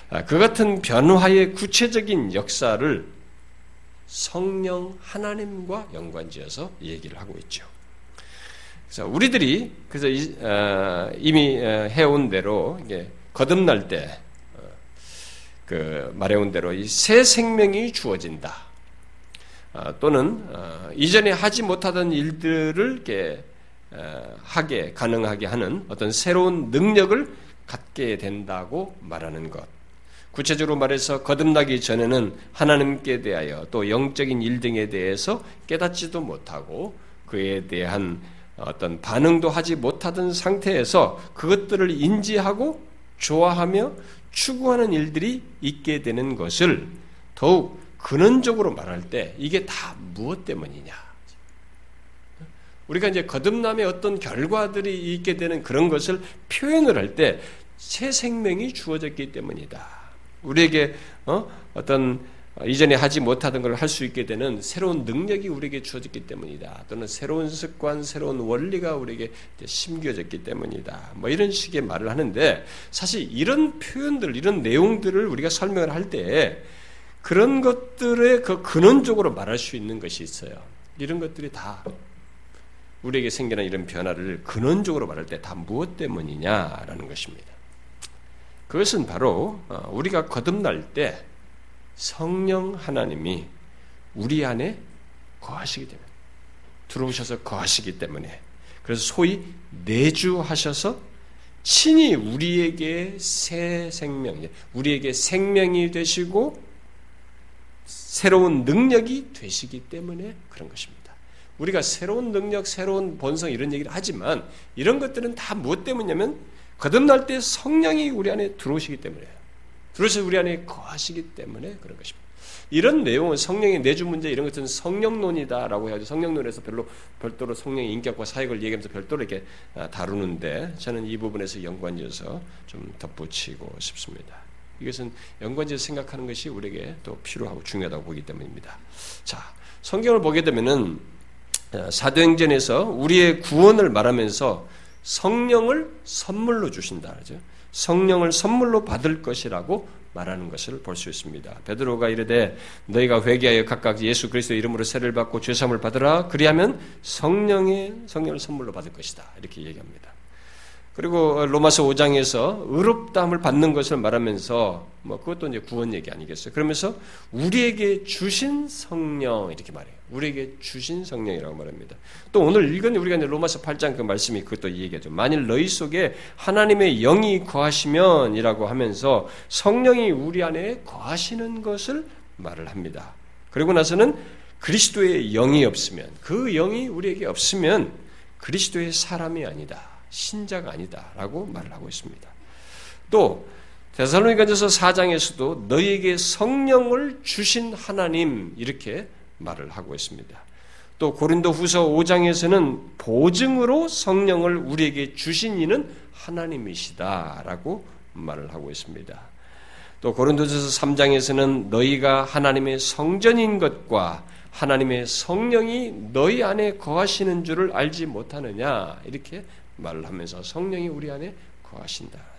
Speaker 1: 아, 그 같은 변화의 구체적인 역사를 성령 하나님과 연관지어서 얘기를 하고 있죠. 그래서 우리들이 그래서 어, 이미 어, 해온 대로 거듭날 때그 어, 말해온 대로 이 새 생명이 주어진다. 또는 이전에 하지 못하던 일들을 이렇게 하게 가능하게 하는 어떤 새로운 능력을 갖게 된다고 말하는 것. 구체적으로 말해서 거듭나기 전에는 하나님께 대하여 또 영적인 일 등에 대해서 깨닫지도 못하고 그에 대한 어떤 반응도 하지 못하던 상태에서 그것들을 인지하고 좋아하며 추구하는 일들이 있게 되는 것을 더욱 근원적으로 말할 때 이게 다 무엇 때문이냐? 우리가 이제 거듭남의 어떤 결과들이 있게 되는 그런 것을 표현을 할 때 새 생명이 주어졌기 때문이다. 우리에게 어? 어떤 이전에 하지 못하던 걸 할 수 있게 되는 새로운 능력이 우리에게 주어졌기 때문이다. 또는 새로운 습관, 새로운 원리가 우리에게 심겨졌기 때문이다. 뭐 이런 식의 말을 하는데 사실 이런 표현들, 이런 내용들을 우리가 설명을 할 때 그런 것들의 그 근원적으로 말할 수 있는 것이 있어요. 이런 것들이 다 우리에게 생기는 이런 변화를 근원적으로 말할 때 다 무엇 때문이냐라는 것입니다. 그것은 바로 어, 우리가 거듭날 때 성령 하나님이 우리 안에 거하시기 때문에 들어오셔서 거하시기 때문에 그래서 소위 내주하셔서 친히 우리에게 새 생명, 우리에게 생명이 되시고 새로운 능력이 되시기 때문에 그런 것입니다. 우리가 새로운 능력, 새로운 본성 이런 얘기를 하지만 이런 것들은 다 무엇 때문이냐면 거듭날 때 성령이 우리 안에 들어오시기 때문에요. 들어오셔서 우리 안에 거하시기 때문에 그런 것입니다. 이런 내용은 성령의 내주 문제 이런 것은 성령론이다라고 해가지고 성령론에서 별로 별도로 성령의 인격과 사역을 얘기하면서 별도로 이렇게 아, 다루는데 저는 이 부분에서 연관지어서 좀 덧붙이고 싶습니다. 이것은 연관지어서 생각하는 것이 우리에게 또 필요하고 중요하다고 보기 때문입니다. 자, 성경을 보게 되면은 어, 사도행전에서 우리의 구원을 말하면서 성령을 선물로 주신다. 그죠? 성령을 선물로 받을 것이라고 말하는 것을 볼 수 있습니다. 베드로가 이르되 너희가 회개하여 각각 예수 그리스도 이름으로 세를 받고 죄 사함을 받으라. 그리하면 성령의 성령을 선물로 받을 것이다. 이렇게 얘기합니다. 그리고 로마서 5장에서 의롭다함을 받는 것을 말하면서 뭐 그것도 이제 구원 얘기 아니겠어요. 그러면서 우리에게 주신 성령 이렇게 말해요. 우리에게 주신 성령이라고 말합니다. 또 오늘 읽은 우리가 이제 로마서 8장 그 말씀이 그것도 얘기하죠. 만일 너희 속에 하나님의 영이 거하시면이라고 하면서 성령이 우리 안에 거하시는 것을 말을 합니다. 그리고 나서는 그리스도의 영이 없으면 그 영이 우리에게 없으면 그리스도의 사람이 아니다. 신자가 아니다라고 말을 하고 있습니다. 또 데살로니가전서 4장에서도 너희에게 성령을 주신 하나님 이렇게 말을 하고 있습니다. 또 고린도후서 5장에서는 보증으로 성령을 우리에게 주신 이는 하나님이시다라고 말을 하고 있습니다. 또 고린도전서 3장에서는 너희가 하나님의 성전인 것과 하나님의 성령이 너희 안에 거하시는 줄을 알지 못하느냐 이렇게 말을 하면서 성령이 우리 안에 거하신다.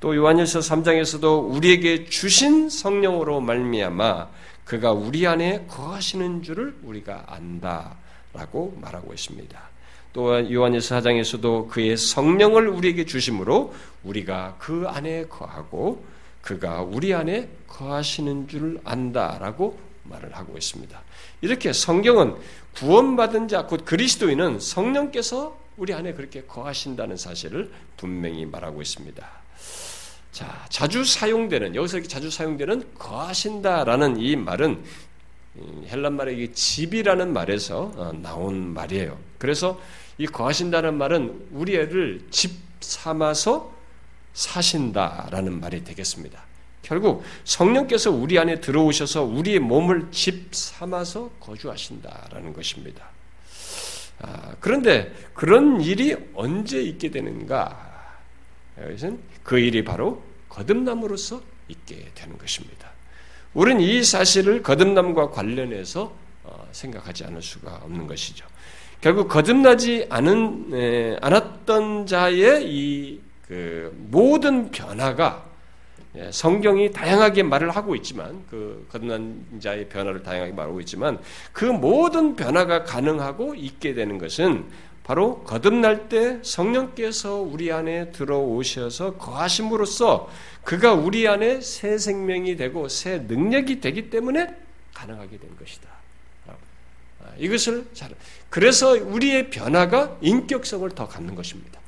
Speaker 1: 또 요한일서 3장에서도 우리에게 주신 성령으로 말미암아 그가 우리 안에 거하시는 줄을 우리가 안다라고 말하고 있습니다. 또 요한일서 4장에서도 그의 성령을 우리에게 주심으로 우리가 그 안에 거하고 그가 우리 안에 거하시는 줄을 안다라고 말을 하고 있습니다. 이렇게 성경은 구원받은 자, 곧 그리스도인은 성령께서 우리 안에 그렇게 거하신다는 사실을 분명히 말하고 있습니다. 자, 자주 사용되는 여기서 자주 사용되는 거하신다라는 이 말은 헬란 말의 집이라는 말에서 어, 나온 말이에요. 그래서 이 거하신다는 말은 우리 애를 집 삼아서 사신다라는 말이 되겠습니다. 결국 성령께서 우리 안에 들어오셔서 우리의 몸을 집 삼아서 거주하신다라는 것입니다. 아, 그런데 그런 일이 언제 있게 되는가? 이것은 그 일이 바로 거듭남으로서 있게 되는 것입니다. 우리는 이 사실을 거듭남과 관련해서 어, 생각하지 않을 수가 없는 것이죠. 결국 거듭나지 않은 에, 않았던 자의 이 그 모든 변화가 예, 성경이 다양하게 말을 하고 있지만 그 거듭난 자의 변화를 다양하게 말하고 있지만 그 모든 변화가 가능하고 있게 되는 것은 바로 거듭날 때 성령께서 우리 안에 들어오셔서 거하심으로써 그가 우리 안에 새 생명이 되고 새 능력이 되기 때문에 가능하게 된 것이다. 아, 이것을 잘 그래서 우리의 변화가 인격성을 더 갖는 것입니다.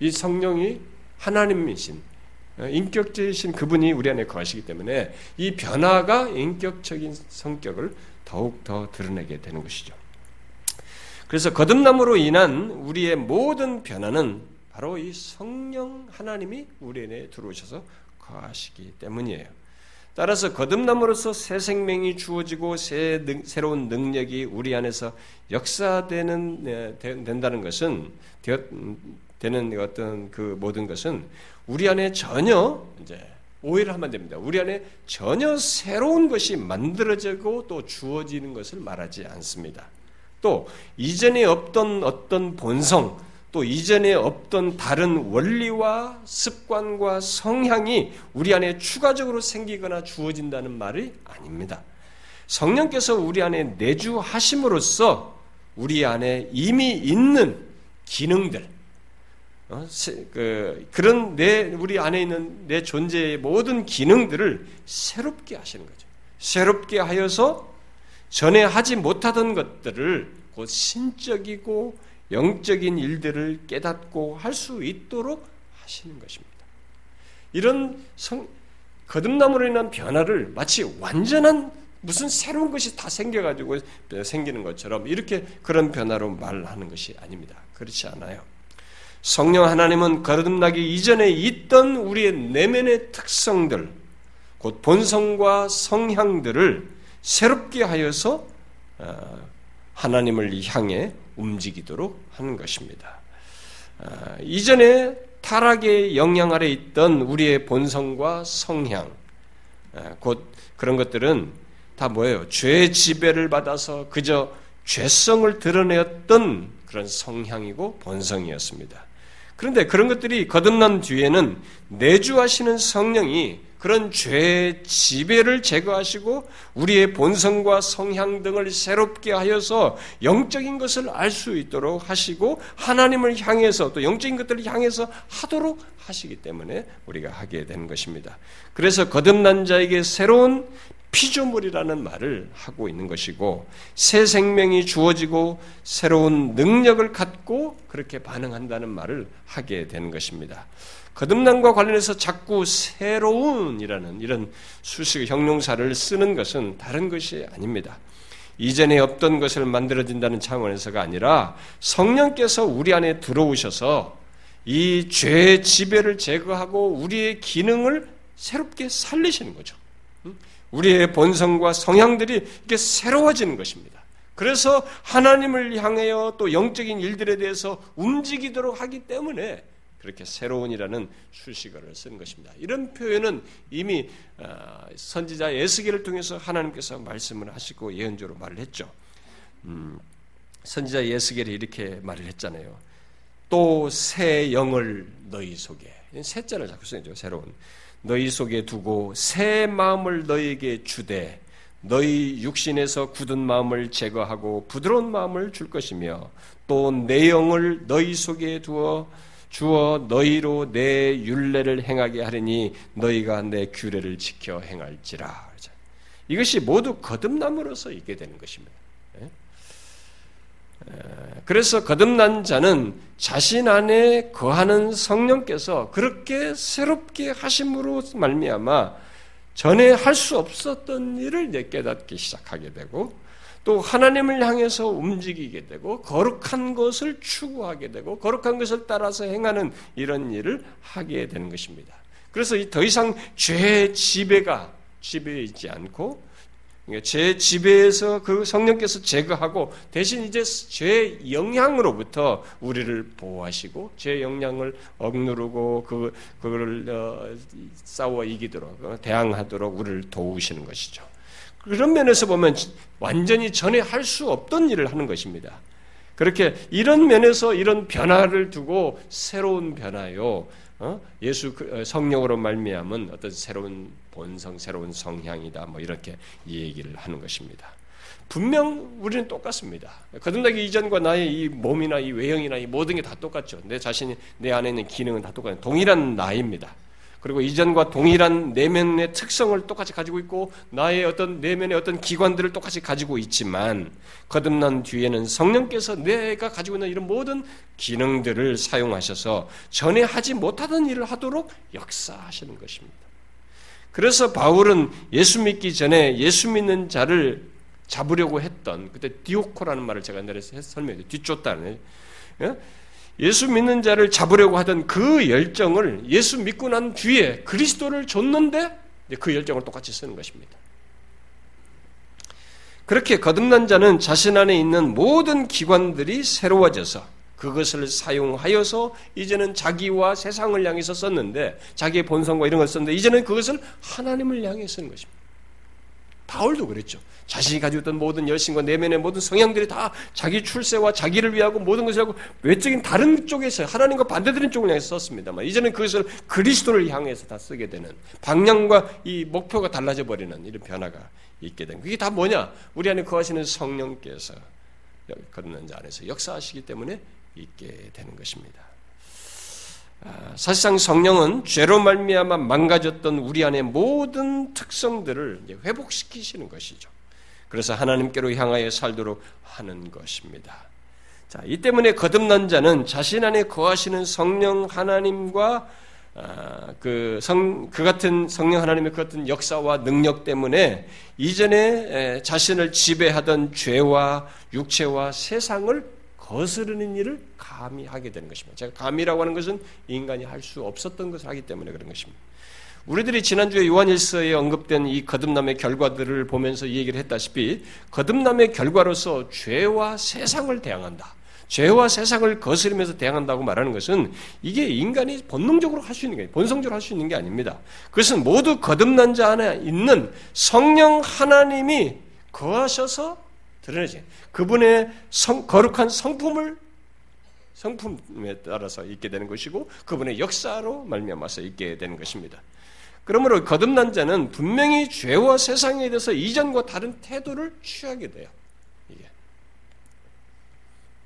Speaker 1: 이 성령이 하나님이신 어, 인격적이신 그분이 우리 안에 거하시기 때문에 이 변화가 인격적인 성격을 더욱 더 드러내게 되는 것이죠. 그래서 거듭남으로 인한 우리의 모든 변화는 바로 이 성령 하나님이 우리 안에 들어오셔서 거하시기 때문이에요. 따라서 거듭남으로써 새 생명이 주어지고 새 능, 새로운 능력이 우리 안에서 역사되는 네, 된다는 것은 되는 어떤 그 모든 것은 우리 안에 전혀 이제 오해를 하면 됩니다. 우리 안에 전혀 새로운 것이 만들어지고 또 주어지는 것을 말하지 않습니다. 또 이전에 없던 어떤 본성, 또 이전에 없던 다른 원리와 습관과 성향이 우리 안에 추가적으로 생기거나 주어진다는 말이 아닙니다. 성령께서 우리 안에 내주하심으로써 우리 안에 이미 있는 기능들, 어? 그, 그런 내, 우리 안에 있는 내 존재의 모든 기능들을 새롭게 하시는 거죠. 새롭게 하여서 전에 하지 못하던 것들을 곧 신적이고 영적인 일들을 깨닫고 할 수 있도록 하시는 것입니다. 이런 성, 거듭남으로 인한 변화를 마치 완전한 무슨 새로운 것이 다 생겨가지고 생기는 것처럼 이렇게 그런 변화로 말하는 것이 아닙니다. 그렇지 않아요. 성령 하나님은 거듭나기 이전에 있던 우리의 내면의 특성들, 곧 본성과 성향들을 새롭게 하여서 어, 하나님을 향해 움직이도록 하는 것입니다. 어, 이전에 타락의 영향 아래 있던 우리의 본성과 성향, 어, 곧 그런 것들은 다 뭐예요? 죄의 지배를 받아서 그저 죄성을 드러내었던 그런 성향이고 본성이었습니다. 그런데 그런 것들이 거듭난 뒤에는 내주하시는 성령이 그런 죄의 지배를 제거하시고 우리의 본성과 성향 등을 새롭게 하여서 영적인 것을 알 수 있도록 하시고 하나님을 향해서 또 영적인 것들을 향해서 하도록 하시기 때문에 우리가 하게 되는 것입니다. 그래서 거듭난 자에게 새로운 피조물이라는 말을 하고 있는 것이고 새 생명이 주어지고 새로운 능력을 갖고 그렇게 반응한다는 말을 하게 되는 것입니다. 거듭남과 관련해서 자꾸 새로운이라는 이런 수식 형용사를 쓰는 것은 다른 것이 아닙니다. 이전에 없던 것을 만들어진다는 차원에서가 아니라 성령께서 우리 안에 들어오셔서 이 죄의 지배를 제거하고 우리의 기능을 새롭게 살리시는 거죠. 우리의 본성과 성향들이 이렇게 새로워지는 것입니다. 그래서 하나님을 향하여 또 영적인 일들에 대해서 움직이도록 하기 때문에 그렇게 새로운이라는 수식어를 쓴 것입니다. 이런 표현은 이미 어, 선지자 에스겔을 통해서 하나님께서 말씀을 하시고 예언적으로 말을 했죠. 음, 선지자 에스겔이 이렇게 말을 했잖아요. 또 새 영을 너희 속에 새 자를 자꾸 쓰죠. 새로운 너희 속에 두고 새 마음을 너희에게 주되 너희 육신에서 굳은 마음을 제거하고 부드러운 마음을 줄 것이며 또 내 영을 너희 속에 두어 주어 너희로 내 율례를 행하게 하리니 너희가 내 규례를 지켜 행할지라. 이것이 모두 거듭남으로서 있게 되는 것입니다. 예? 그래서 거듭난 자는 자신 안에 거하는 성령께서 그렇게 새롭게 하심으로 말미암아 전에 할 수 없었던 일을 깨닫기 시작하게 되고 또 하나님을 향해서 움직이게 되고 거룩한 것을 추구하게 되고 거룩한 것을 따라서 행하는 이런 일을 하게 되는 것입니다. 그래서 더 이상 죄의 지배가 지배해 있지 않고 제 지배에서 그 성령께서 제거하고 대신 이제 죄 영향으로부터 우리를 보호하시고 죄 영향을 억누르고 그 그거를 어, 싸워 이기도록 어, 대항하도록 우리를 도우시는 것이죠. 그런 면에서 보면 완전히 전에 할 수 없던 일을 하는 것입니다. 그렇게 이런 면에서 이런 변화를 두고 새로운 변화요. 어? 예수 그, 어, 성령으로 말미암은 어떤 새로운 본성, 새로운 성향이다. 뭐 이렇게 얘기를 하는 것입니다. 분명 우리는 똑같습니다. 거듭나기 이전과 나의 이 몸이나 이 외형이나 이 모든 게 다 똑같죠. 내 자신이 내 안에 있는 기능은 다 똑같아요. 동일한 나입니다. 그리고 이전과 동일한 내면의 특성을 똑같이 가지고 있고 나의 어떤 내면의 어떤 기관들을 똑같이 가지고 있지만 거듭난 뒤에는 성령께서 내가 가지고 있는 이런 모든 기능들을 사용하셔서 전에 하지 못하던 일을 하도록 역사하시는 것입니다. 그래서 바울은 예수 믿기 전에 예수 믿는 자를 잡으려고 했던 그때 디오코라는 말을 제가 옛날에 설명했어요. 뒤쫓다는 예 수 믿는 자를 잡으려고 하던 그 열정을 예수 믿고 난 뒤에 그리스도를 줬는데 그 열정을 똑같이 쓰는 것입니다. 그렇게 거듭난 자는 자신 안에 있는 모든 기관들이 새로워져서 그것을 사용하여서 이제는 자기와 세상을 향해서 썼는데 자기의 본성과 이런 걸 썼는데 이제는 그것을 하나님을 향해 쓰는 것입니다. 바울도 그랬죠. 자신이 가지고 있던 모든 열심과 내면의 모든 성향들이 다 자기 출세와 자기를 위하고 모든 것을 하고 외적인 다른 쪽에서 하나님과 반대되는 쪽을 향해서 썼습니다만 이제는 그것을 그리스도를 향해서 다 쓰게 되는 방향과 이 목표가 달라져 버리는 이런 변화가 있게 된 그게 다 뭐냐? 우리 안에 거하시는 성령께서 거듭난 자 안에서 역사하시기 때문에 있게 되는 것입니다. 아, 사실상 성령은 죄로 말미암아 망가졌던 우리 안의 모든 특성들을 회복시키시는 것이죠. 그래서 하나님께로 향하여 살도록 하는 것입니다. 자, 이 때문에 거듭난 자는 자신 안에 거하시는 성령 하나님과 아, 그 성, 그 같은 성령 하나님의 그 같은 역사와 능력 때문에 이전에 자신을 지배하던 죄와 육체와 세상을 거스르는 일을 감히 하게 되는 것입니다. 제가 감이라고 하는 것은 인간이 할 수 없었던 것을 하기 때문에 그런 것입니다. 우리들이 지난주에 요한일서에 언급된 이 거듭남의 결과들을 보면서 얘기를 했다시피 거듭남의 결과로서 죄와 세상을 대항한다. 죄와 세상을 거스르면서 대항한다고 말하는 것은 이게 인간이 본능적으로 할 수 있는 게 본성적으로 할 수 있는 게 아닙니다. 그것은 모두 거듭난 자 안에 있는 성령 하나님이 거하셔서 드러내지. 그분의 성, 거룩한 성품을 성품에 따라서 있게 되는 것이고 그분의 역사로 말미암아서 있게 되는 것입니다. 그러므로 거듭난 자는 분명히 죄와 세상에 대해서 이전과 다른 태도를 취하게 돼요. 이게.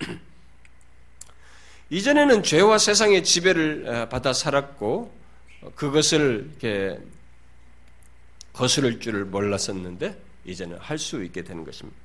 Speaker 1: 이전에는 죄와 세상의 지배를 어, 받아 살았고 그것을 이렇게 거스를 줄을 몰랐었는데 이제는 할 수 있게 되는 것입니다.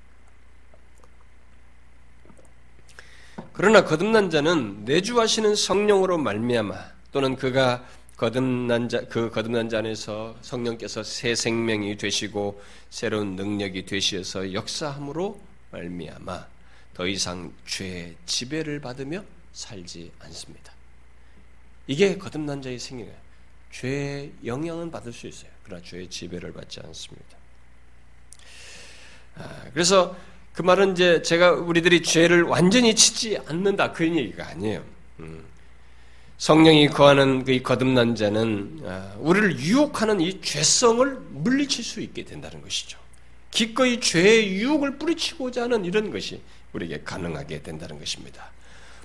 Speaker 1: 그러나 거듭난 자는 내주하시는 성령으로 말미암아 또는 그가 거듭난 자, 그 거듭난 자 안에서 성령께서 새 생명이 되시고 새로운 능력이 되시어서 역사함으로 말미암아 더 이상 죄의 지배를 받으며 살지 않습니다. 이게 거듭난 자의 생명이에요. 죄의 영향은 받을 수 있어요. 그러나 죄의 지배를 받지 않습니다. 아, 그래서 그 말은 이제 제가 우리들이 죄를 완전히 치지 않는다 그런 얘기가 아니에요. 음. 성령이 거하는 그 거듭난 자는 아, 우리를 유혹하는 이 죄성을 물리칠 수 있게 된다는 것이죠. 기꺼이 죄의 유혹을 뿌리치고자 하는 이런 것이 우리에게 가능하게 된다는 것입니다.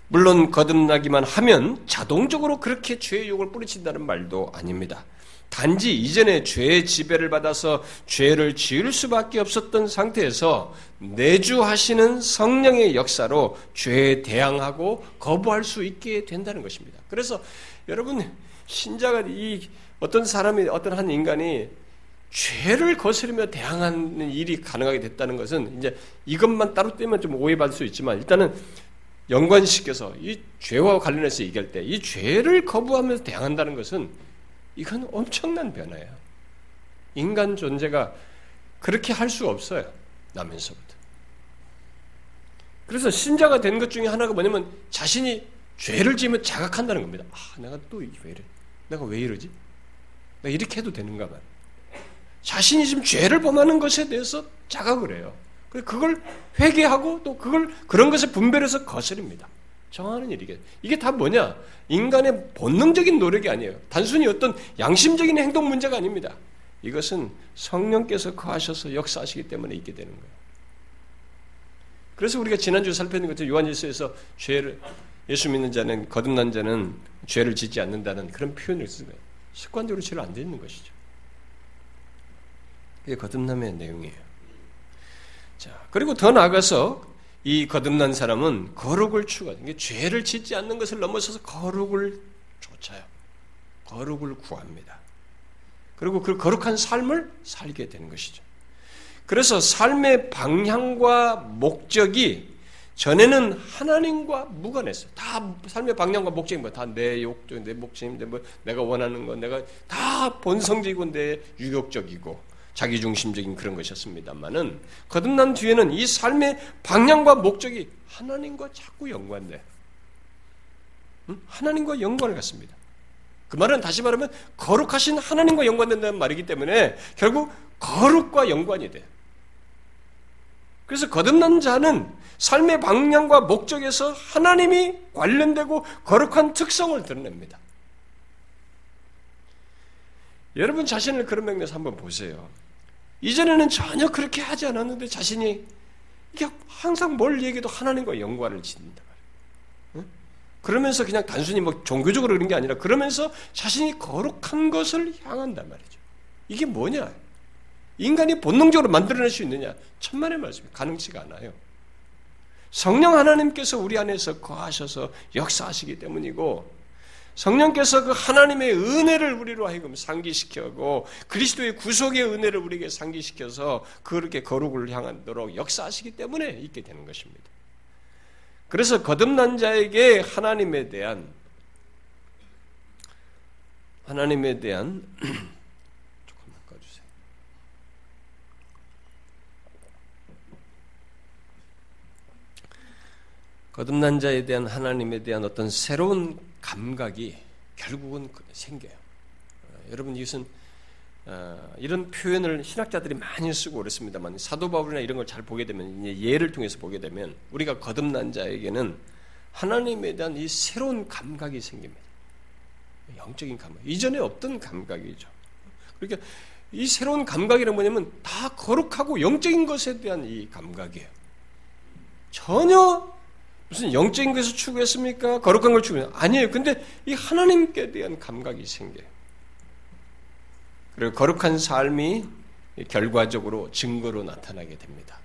Speaker 1: 물론 거듭나기만 하면 자동적으로 그렇게 죄의 유혹을 뿌리친다는 말도 아닙니다. 단지 이전에 죄의 지배를 받아서 죄를 지을 수밖에 없었던 상태에서 내주하시는 성령의 역사로 죄에 대항하고 거부할 수 있게 된다는 것입니다. 그래서 여러분 신자가 이 어떤 사람이 어떤 한 인간이 죄를 거스르며 대항하는 일이 가능하게 됐다는 것은 이제 이것만 따로 떼면 좀 오해받을 수 있지만 일단은 연관시켜서 이 죄와 관련해서 얘기할 때 이 죄를 거부하면서 대항한다는 것은 이건 엄청난 변화예요. 인간 존재가 그렇게 할 수 없어요. 나면서부터. 그래서 신자가 된 것 중에 하나가 뭐냐면 자신이 죄를 지으면 자각한다는 겁니다. 아, 내가 또 왜 이래? 내가 왜 이러지? 내가 이렇게 해도 되는가 봐. 자신이 지금 죄를 범하는 것에 대해서 자각을 해요. 그걸 회개하고 또 그걸 그런 것을 분별해서 거스릅니다. 정하는 일이게. 이게 다 뭐냐? 인간의 본능적인 노력이 아니에요. 단순히 어떤 양심적인 행동 문제가 아닙니다. 이것은 성령께서 거하셔서 역사하시기 때문에 있게 되는 거예요. 그래서 우리가 지난주에 살펴본 것처럼 요한일서에서 죄를 예수 믿는 자는 거듭난 자는 죄를 짓지 않는다는 그런 표현을 쓰는 거예요. 습관적으로 죄를 안 짓는 것이죠. 이게 거듭남의 내용이에요. 자, 그리고 더 나아가서 이 거듭난 사람은 거룩을 추구하는 죄를 짓지 않는 것을 넘어서서 거룩을 쫓아요. 거룩을 구합니다. 그리고 그 거룩한 삶을 살게 되는 것이죠. 그래서 삶의 방향과 목적이 전에는 하나님과 무관했어요. 다 삶의 방향과 목적이 뭐 다 내 욕적, 내 목적인데 뭐 내가 원하는 건 내가 다 본성적이고 내 유격적이고 자기중심적인 그런 것이었습니다만은 거듭난 뒤에는 이 삶의 방향과 목적이 하나님과 자꾸 연관돼. 응? 하나님과 연관을 갖습니다. 그 말은 다시 말하면 거룩하신 하나님과 연관된다는 말이기 때문에 결국 거룩과 연관이 돼요. 그래서 거듭난 자는 삶의 방향과 목적에서 하나님이 관련되고 거룩한 특성을 드러냅니다. 여러분 자신을 그런 맥락에서 한번 보세요. 이전에는 전혀 그렇게 하지 않았는데 자신이 이게 항상 뭘 얘기해도 하나님과 연관을 짓는다. 그러면서 그냥 단순히 뭐 종교적으로 그런 게 아니라 그러면서 자신이 거룩한 것을 향한단 말이죠. 이게 뭐냐? 인간이 본능적으로 만들어낼 수 있느냐? 천만의 말씀이 가능치가 않아요. 성령 하나님께서 우리 안에서 거하셔서 역사하시기 때문이고 성령께서 그 하나님의 은혜를 우리로 하여금 상기시켜고 그리스도의 구속의 은혜를 우리에게 상기시켜서 그렇게 거룩을 향하도록 역사하시기 때문에 있게 되는 것입니다. 그래서 거듭난 자에게 하나님에 대한 하나님에 대한 조금 바꿔주세요. 거듭난 자에 대한 하나님에 대한 어떤 새로운 감각이 결국은 그 생겨요. 어, 여러분 이것은 어, 이런 표현을 신학자들이 많이 쓰고 그랬습니다만 사도 바울이나 이런 걸 잘 보게 되면 예를 통해서 보게 되면 우리가 거듭난 자에게는 하나님에 대한 이 새로운 감각이 생깁니다. 영적인 감각. 이전에 없던 감각이죠. 그러니까 이 새로운 감각이란 뭐냐면 다 거룩하고 영적인 것에 대한 이 감각이에요. 전혀 무슨 영적인 것을 추구했습니까? 거룩한 걸 추구했 아니에요. 근데 이 하나님께 대한 감각이 생겨요. 그리고 거룩한 삶이 결과적으로 증거로 나타나게 됩니다.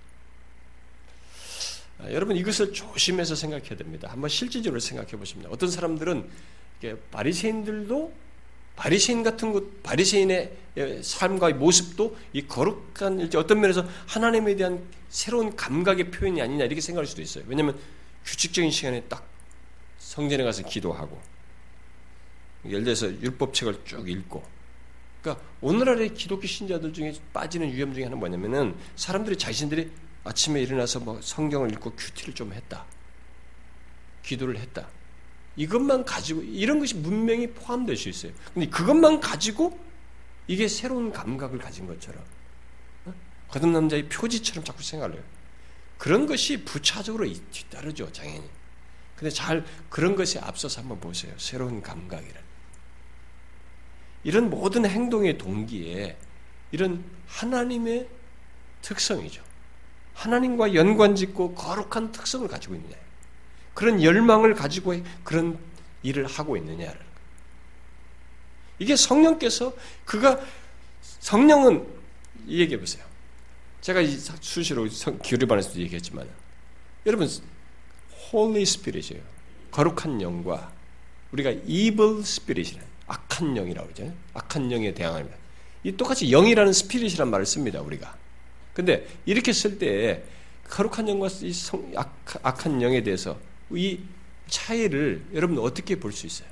Speaker 1: 아, 여러분 이것을 조심해서 생각해야 됩니다. 한번 실질적으로 생각해 보십니다. 어떤 사람들은 바리새인들도 바리새인 같은 것, 바리새인의 삶과 모습도 이 거룩한 어떤 면에서 하나님에 대한 새로운 감각의 표현이 아니냐 이렇게 생각할 수도 있어요. 왜냐하면 규칙적인 시간에 딱 성전에 가서 기도하고 예를 들어서 율법책을 쭉 읽고 그러니까 오늘날의 기독교 신자들 중에 빠지는 위험 중에 하나는 뭐냐면은 사람들이 자신들이 아침에 일어나서 뭐 성경을 읽고 큐티를 좀 했다. 기도를 했다. 이것만 가지고 이런 것이 문명이 포함될 수 있어요. 근데 그것만 가지고 이게 새로운 감각을 가진 것처럼 어? 거듭 남자의 표지처럼 자꾸 생각을 해요. 그런 것이 부차적으로 뒤따르죠, 당연히. 근데 잘 그런 것에 앞서서 한번 보세요. 새로운 감각이라. 이런 모든 행동의 동기에 이런 하나님의 특성이죠. 하나님과 연관짓고 거룩한 특성을 가지고 있느냐. 그런 열망을 가지고 그런 일을 하고 있느냐를. 이게 성령께서 그가 성령은 이 얘기해 보세요. 제가 수시로 기류반에서도 얘기했지만 여러분 Holy Spirit이에요. 거룩한 영과 우리가 evil spirit이라 악한 영이라고 그러죠. 악한 영에 대항합니다. 이 똑같이 영이라는 스피릿이란 말을 씁니다. 우리가. 근데 이렇게 쓸 때 거룩한 영과 이 성, 악, 악한 영에 대해서 이 차이를 여러분 어떻게 볼 수 있어요?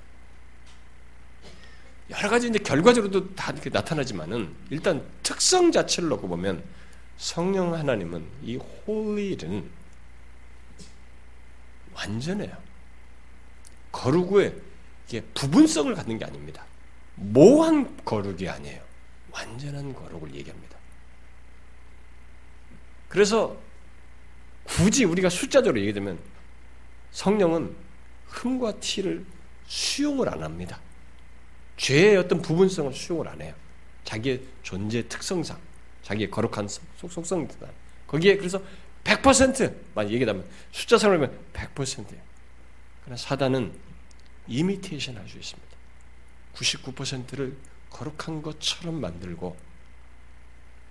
Speaker 1: 여러 가지 이제 결과적으로도 다 이렇게 나타나지만은 일단 특성 자체를 놓고 보면 성령 하나님은 이 홀리는 완전해요. 거룩에 이게 부분성을 갖는 게 아닙니다. 모한 거룩이 아니에요. 완전한 거룩을 얘기합니다. 그래서 굳이 우리가 숫자적으로 얘기되면 성령은 흠과 티를 수용을 안 합니다. 죄의 어떤 부분성을 수용을 안 해요. 자기의 존재 특성상, 자기의 거룩한 속성상, 거기에 그래서 100%만 얘기하면 숫자상으로 하면 100%예요. 그러나 사단은 이미테이션 할 수 있습니다. 99%를 거룩한 것처럼 만들고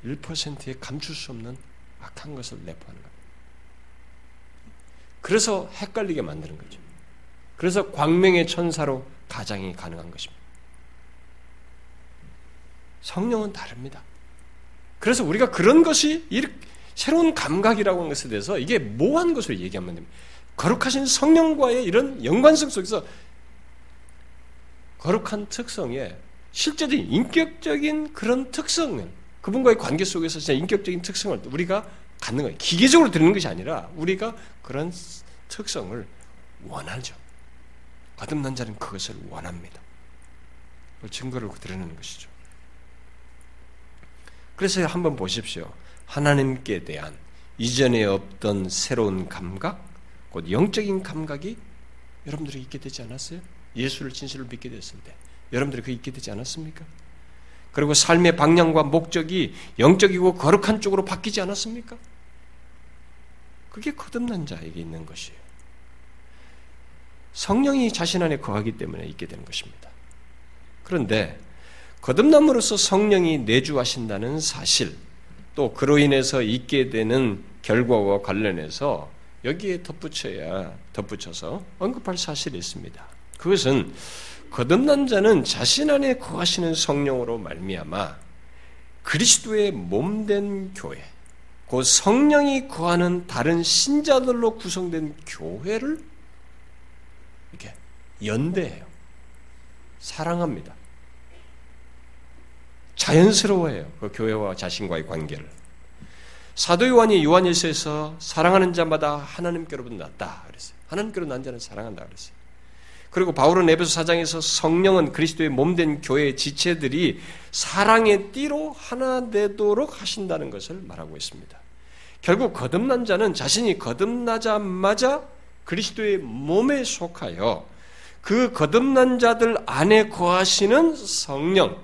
Speaker 1: 1%에 감출 수 없는 악한 것을 내포하는 겁니다. 그래서 헷갈리게 만드는 거죠. 그래서 광명의 천사로 가장이 가능한 것입니다. 성령은 다릅니다. 그래서 우리가 그런 것이 새로운 감각이라고 하는 것에 대해서 이게 모호한 것을 얘기하면 됩니다. 거룩하신 성령과의 이런 연관성 속에서 거룩한 특성에 실제적인 인격적인 그런 특성을 그분과의 관계 속에서 진짜 인격적인 특성을 우리가 갖는 거예요. 기계적으로 드는 것이 아니라 우리가 그런 특성을 원하죠. 거듭난 자는 그것을 원합니다. 증거를 드러내는 것이죠. 그래서 한번 보십시오. 하나님께 대한 이전에 없던 새로운 감각, 곧 영적인 감각이 여러분들이 있게 되지 않았어요? 예수를 진실로 믿게 됐을 때 여러분들이 그 있게 되지 않았습니까? 그리고 삶의 방향과 목적이 영적이고 거룩한 쪽으로 바뀌지 않았습니까? 그게 거듭난 자에게 있는 것이에요. 성령이 자신 안에 거하기 때문에 있게 되는 것입니다. 그런데 거듭남으로써 성령이 내주하신다는 사실, 또 그로 인해서 있게 되는 결과와 관련해서 여기에 덧붙여야 덧붙여서 언급할 사실이 있습니다. 그것은 거듭난 자는 자신 안에 거하시는 성령으로 말미암아 그리스도의 몸된 교회, 그 성령이 거하는 다른 신자들로 구성된 교회를 이렇게 연대해요. 사랑합니다. 자연스러워해요. 그 교회와 자신과의 관계를. 사도 요한이 요한일서에서 사랑하는 자마다 하나님께로부터 났다 그랬어요. 하나님께로 난 자는 사랑한다 그랬어요. 그리고 바울은 에베소 사장에서 성령은 그리스도의 몸된 교회의 지체들이 사랑의 띠로 하나 되도록 하신다는 것을 말하고 있습니다. 결국 거듭난 자는 자신이 거듭나자마자 그리스도의 몸에 속하여 그 거듭난 자들 안에 거하시는 성령,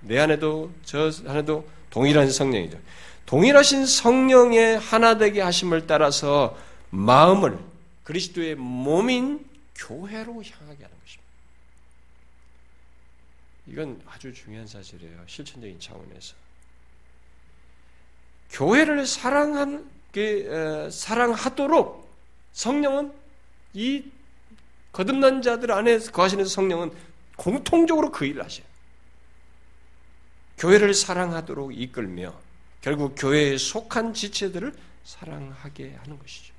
Speaker 1: 내 안에도 저 안에도 동일한 성령이죠. 동일하신 성령의 하나 되게 하심을 따라서 마음을 그리스도의 몸인 교회로 향하게 하는 것입니다. 이건 아주 중요한 사실이에요. 실천적인 차원에서. 교회를 사랑한, 사랑하도록 성령은 이 거듭난 자들 안에 거하시는 성령은 공통적으로 그 일을 하셔요. 교회를 사랑하도록 이끌며 결국 교회에 속한 지체들을 사랑하게 하는 것이죠.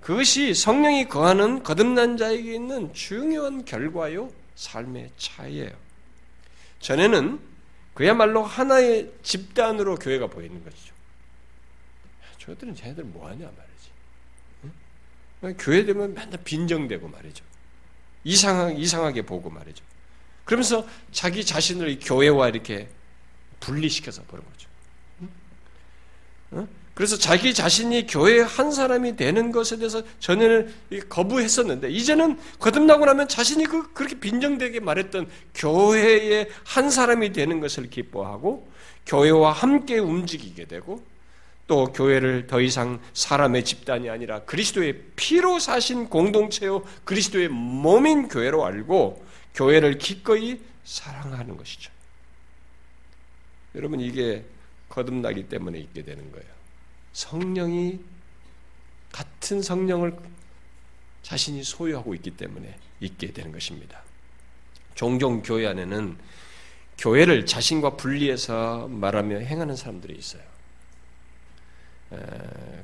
Speaker 1: 그것이 성령이 거하는 거듭난 자에게 있는 중요한 결과요, 삶의 차이예요. 전에는 그야말로 하나의 집단으로 교회가 보이는 것이죠. 저들은 쟤네들 뭐하냐 말이지. 응? 교회 되면 맨날 빈정대고 말이죠. 이상하, 이상하게 보고 말이죠. 그러면서 자기 자신을 교회와 이렇게 분리시켜서 보는 거죠. 응? 그래서 자기 자신이 교회의 한 사람이 되는 것에 대해서 전에는 거부했었는데 이제는 거듭나고 나면 자신이 그 그렇게 빈정되게 말했던 교회의 한 사람이 되는 것을 기뻐하고 교회와 함께 움직이게 되고 또 교회를 더 이상 사람의 집단이 아니라 그리스도의 피로 사신 공동체요 그리스도의 몸인 교회로 알고 교회를 기꺼이 사랑하는 것이죠. 여러분 이게 거듭나기 때문에 있게 되는 거예요. 성령이 같은 성령을 자신이 소유하고 있기 때문에 있게 되는 것입니다. 종종 교회 안에는 교회를 자신과 분리해서 말하며 행하는 사람들이 있어요.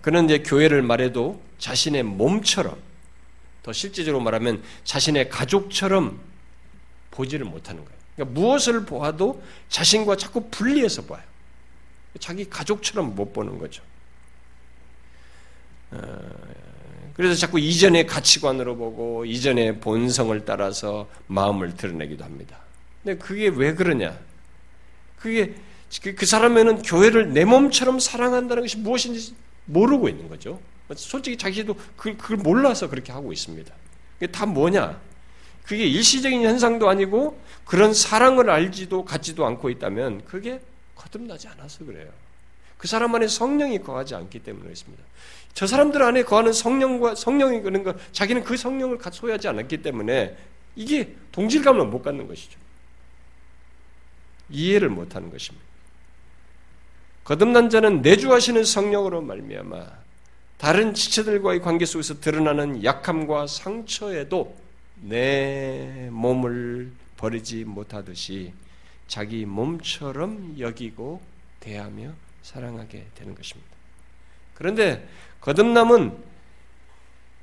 Speaker 1: 그는 이제 교회를 말해도 자신의 몸처럼 더 실제적으로 말하면 자신의 가족처럼 보지를 못하는 거예요. 그러니까 무엇을 보아도 자신과 자꾸 분리해서 봐요. 자기 가족처럼 못 보는 거죠. 어, 그래서 자꾸 이전의 가치관으로 보고 이전의 본성을 따라서 마음을 드러내기도 합니다. 근데 그게 왜 그러냐? 그게 그, 그 사람에는 교회를 내 몸처럼 사랑한다는 것이 무엇인지 모르고 있는 거죠. 솔직히 자기도 그, 그걸 몰라서 그렇게 하고 있습니다. 그게 다 뭐냐? 그게 일시적인 현상도 아니고 그런 사랑을 알지도 갖지도 않고 있다면 그게 거듭나지 않아서 그래요. 그 사람 안에 성령이 거하지 않기 때문에 그렇습니다. 저 사람들 안에 거하는 성령과 성령이 그런 거 자기는 그 성령을 소유하지 않았기 때문에 이게 동질감을 못 갖는 것이죠. 이해를 못 하는 것입니다. 거듭난 자는 내주하시는 성령으로 말미암아 다른 지체들과의 관계 속에서 드러나는 약함과 상처에도 내 몸을 버리지 못하듯이 자기 몸처럼 여기고 대하며 사랑하게 되는 것입니다. 그런데 거듭남은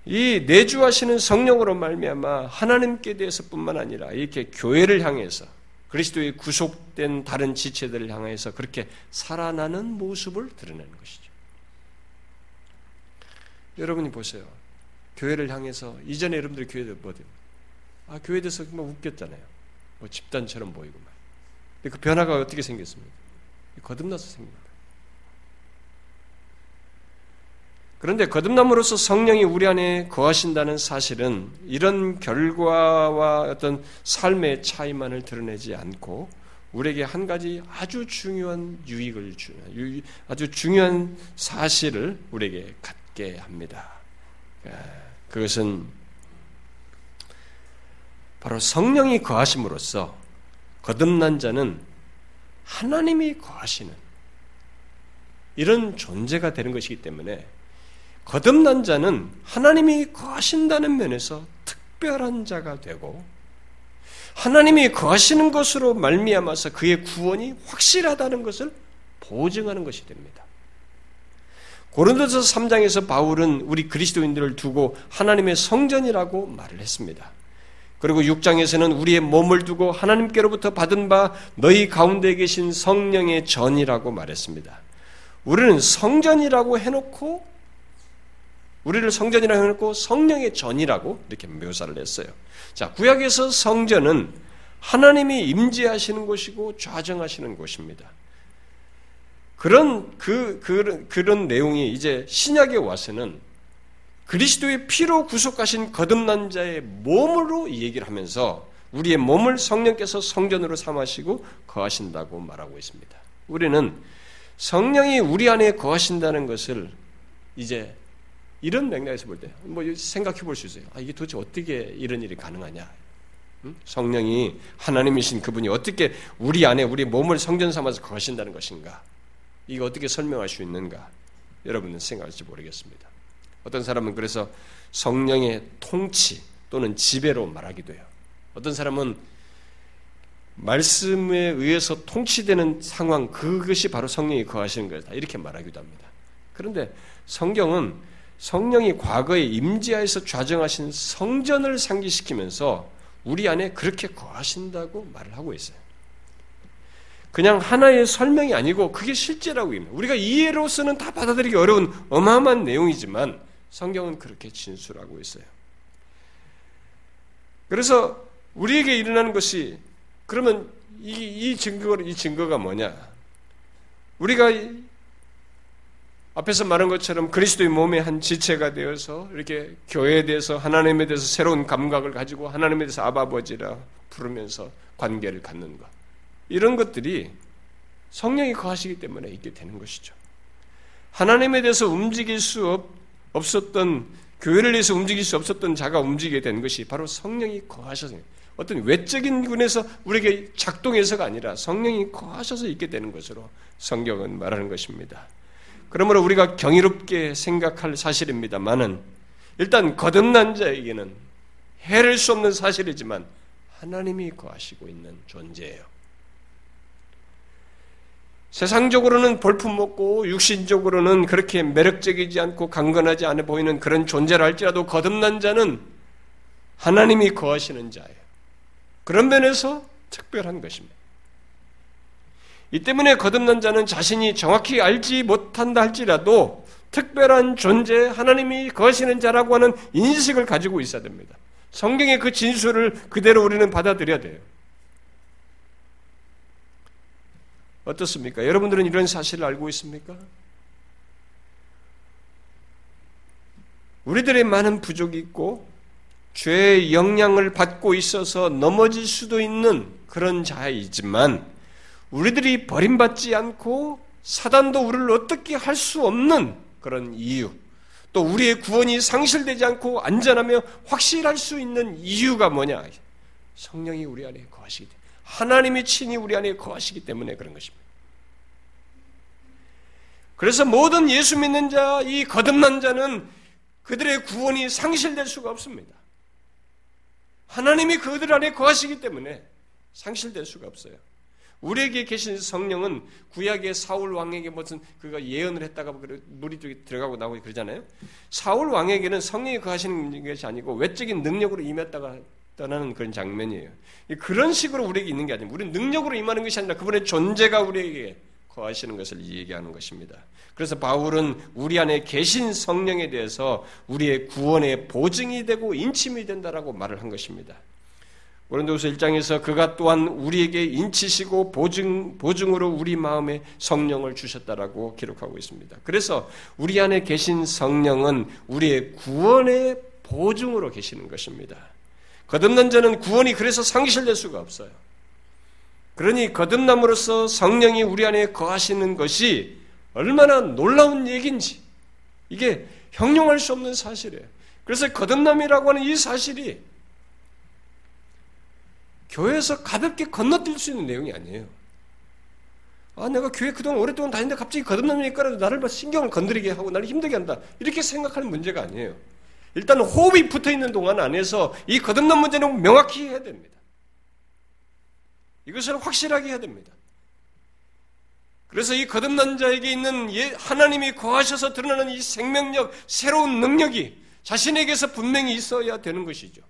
Speaker 1: 이 내주하시는 성령으로 말미암아 하나님께 대해서뿐만 아니라 이렇게 교회를 향해서 그리스도의 구속된 다른 지체들을 향해서 그렇게 살아나는 모습을 드러내는 것이죠. 여러분이 보세요. 교회를 향해서 이전에 여러분들 교회들 뭐든 아 교회 에서 막 웃겼잖아요. 뭐 집단처럼 보이고 막. 근데 그 변화가 어떻게 생겼습니까? 거듭나서 생깁니다. 그런데 거듭남으로써 성령이 우리 안에 거하신다는 사실은 이런 결과와 어떤 삶의 차이만을 드러내지 않고 우리에게 한 가지 아주 중요한 유익을 주는 아주 중요한 사실을 우리에게 갖게 합니다. 그것은 바로 성령이 거하심으로써 거듭난 자는 하나님이 거하시는 이런 존재가 되는 것이기 때문에 거듭난 자는 하나님이 거하신다는 면에서 특별한 자가 되고 하나님이 거하시는 것으로 말미암아서 그의 구원이 확실하다는 것을 보증하는 것이 됩니다. 고린도서 3장에서 바울은 우리 그리스도인들을 두고 하나님의 성전이라고 말을 했습니다. 그리고 6장에서는 우리의 몸을 두고 하나님께로부터 받은 바 너희 가운데 계신 성령의 전이라고 말했습니다. 우리는 성전이라고 해놓고 우리를 성전이라고 해놓고 성령의 전이라고 이렇게 묘사를 했어요. 자, 구약에서 성전은 하나님이 임재하시는 곳이고 좌정하시는 곳입니다. 그런 그 그런 그런 내용이 이제 신약에 와서는 그리스도의 피로 구속하신 거듭난 자의 몸으로 얘기를 하면서 우리의 몸을 성령께서 성전으로 삼으시고 거하신다고 말하고 있습니다. 우리는 성령이 우리 안에 거하신다는 것을 이제 이런 맥락에서 볼 때, 뭐 생각해 볼 수 있어요. 아, 이게 도대체 어떻게 이런 일이 가능하냐? 응? 성령이 하나님이신 그분이 어떻게 우리 안에 우리 몸을 성전 삼아서 거신다는 것인가? 이거 어떻게 설명할 수 있는가? 여러분은 생각할지 모르겠습니다. 어떤 사람은 그래서 성령의 통치 또는 지배로 말하기도 해요. 어떤 사람은 말씀에 의해서 통치되는 상황, 그것이 바로 성령이 거하시는 거다. 이렇게 말하기도 합니다. 그런데 성경은 성령이 과거에 임재하에서 좌정하신 성전을 상기시키면서 우리 안에 그렇게 거하신다고 말을 하고 있어요. 그냥 하나의 설명이 아니고 그게 실제라고 입니다. 우리가 이해로서는 다 받아들이기 어려운 어마어마한 내용이지만 성경은 그렇게 진술하고 있어요. 그래서 우리에게 일어나는 것이 그러면 이, 이 증거 이 증거가 뭐냐? 우리가 앞에서 말한 것처럼 그리스도의 몸의 한 지체가 되어서 이렇게 교회에 대해서 하나님에 대해서 새로운 감각을 가지고 하나님에 대해서 아버지라 부르면서 관계를 갖는 것. 이런 것들이 성령이 거하시기 때문에 있게 되는 것이죠. 하나님에 대해서 움직일 수 없, 없었던 교회를 위해서 움직일 수 없었던 자가 움직이게 된 것이 바로 성령이 거하셔서 어떤 외적인 군에서 우리에게 작동해서가 아니라 성령이 거하셔서 있게 되는 것으로 성경은 말하는 것입니다. 그러므로 우리가 경이롭게 생각할 사실입니다만은 일단 거듭난 자에게는 해를 수 없는 사실이지만 하나님이 거하시고 있는 존재예요. 세상적으로는 볼품 먹고 육신적으로는 그렇게 매력적이지 않고 강건하지 않아 보이는 그런 존재를 할지라도 거듭난 자는 하나님이 거하시는 자예요. 그런 면에서 특별한 것입니다. 이 때문에 거듭난 자는 자신이 정확히 알지 못한다 할지라도 특별한 존재, 하나님이 거시는 자라고 하는 인식을 가지고 있어야 됩니다. 성경의 그 진술을 그대로 우리는 받아들여야 돼요. 어떻습니까? 여러분들은 이런 사실을 알고 있습니까? 우리들의 많은 부족이 있고 죄의 영향을 받고 있어서 넘어질 수도 있는 그런 자이지만 우리들이 버림받지 않고 사단도 우리를 어떻게 할 수 없는 그런 이유, 또 우리의 구원이 상실되지 않고 안전하며 확실할 수 있는 이유가 뭐냐? 성령이 우리 안에 거하시기 때문에 하나님이 친히 우리 안에 거하시기 때문에 그런 것입니다. 그래서 모든 예수 믿는 자, 이 거듭난 자는 그들의 구원이 상실될 수가 없습니다. 하나님이 그들 안에 거하시기 때문에 상실될 수가 없어요. 우리에게 계신 성령은 구약의 사울 왕에게 무슨 그가 예언을 했다가 물이 쪽에 들어가고 나오고 그러잖아요. 사울 왕에게는 성령이 거하시는 것이 아니고 외적인 능력으로 임했다가 떠나는 그런 장면이에요. 그런 식으로 우리에게 있는 게 아니고 우리는 능력으로 임하는 것이 아니라 그분의 존재가 우리에게 거하시는 것을 얘기하는 것입니다. 그래서 바울은 우리 안에 계신 성령에 대해서 우리의 구원의 보증이 되고 인침이 된다라고 말을 한 것입니다. 고린도서 1장에서 그가 또한 우리에게 인치시고 보증 보증으로 우리 마음에 성령을 주셨다라고 기록하고 있습니다. 그래서 우리 안에 계신 성령은 우리의 구원의 보증으로 계시는 것입니다. 거듭난 자는 구원이 그래서 상실될 수가 없어요. 그러니 거듭남으로써 성령이 우리 안에 거하시는 것이 얼마나 놀라운 얘기인지 이게 형용할 수 없는 사실이에요. 그래서 거듭남이라고 하는 이 사실이 교회에서 가볍게 건너뛸 수 있는 내용이 아니에요. 아, 내가 교회 그동안 오랫동안 다니는데 갑자기 거듭남이니까 나를 신경을 건드리게 하고 나를 힘들게 한다. 이렇게 생각하는 문제가 아니에요. 일단 호흡이 붙어 있는 동안 안에서 이 거듭남 문제는 명확히 해야 됩니다. 이것을 확실하게 해야 됩니다. 그래서 이 거듭난 자에게 있는 예, 하나님이 거하셔서 드러나는 이 생명력, 새로운 능력이 자신에게서 분명히 있어야 되는 것이죠.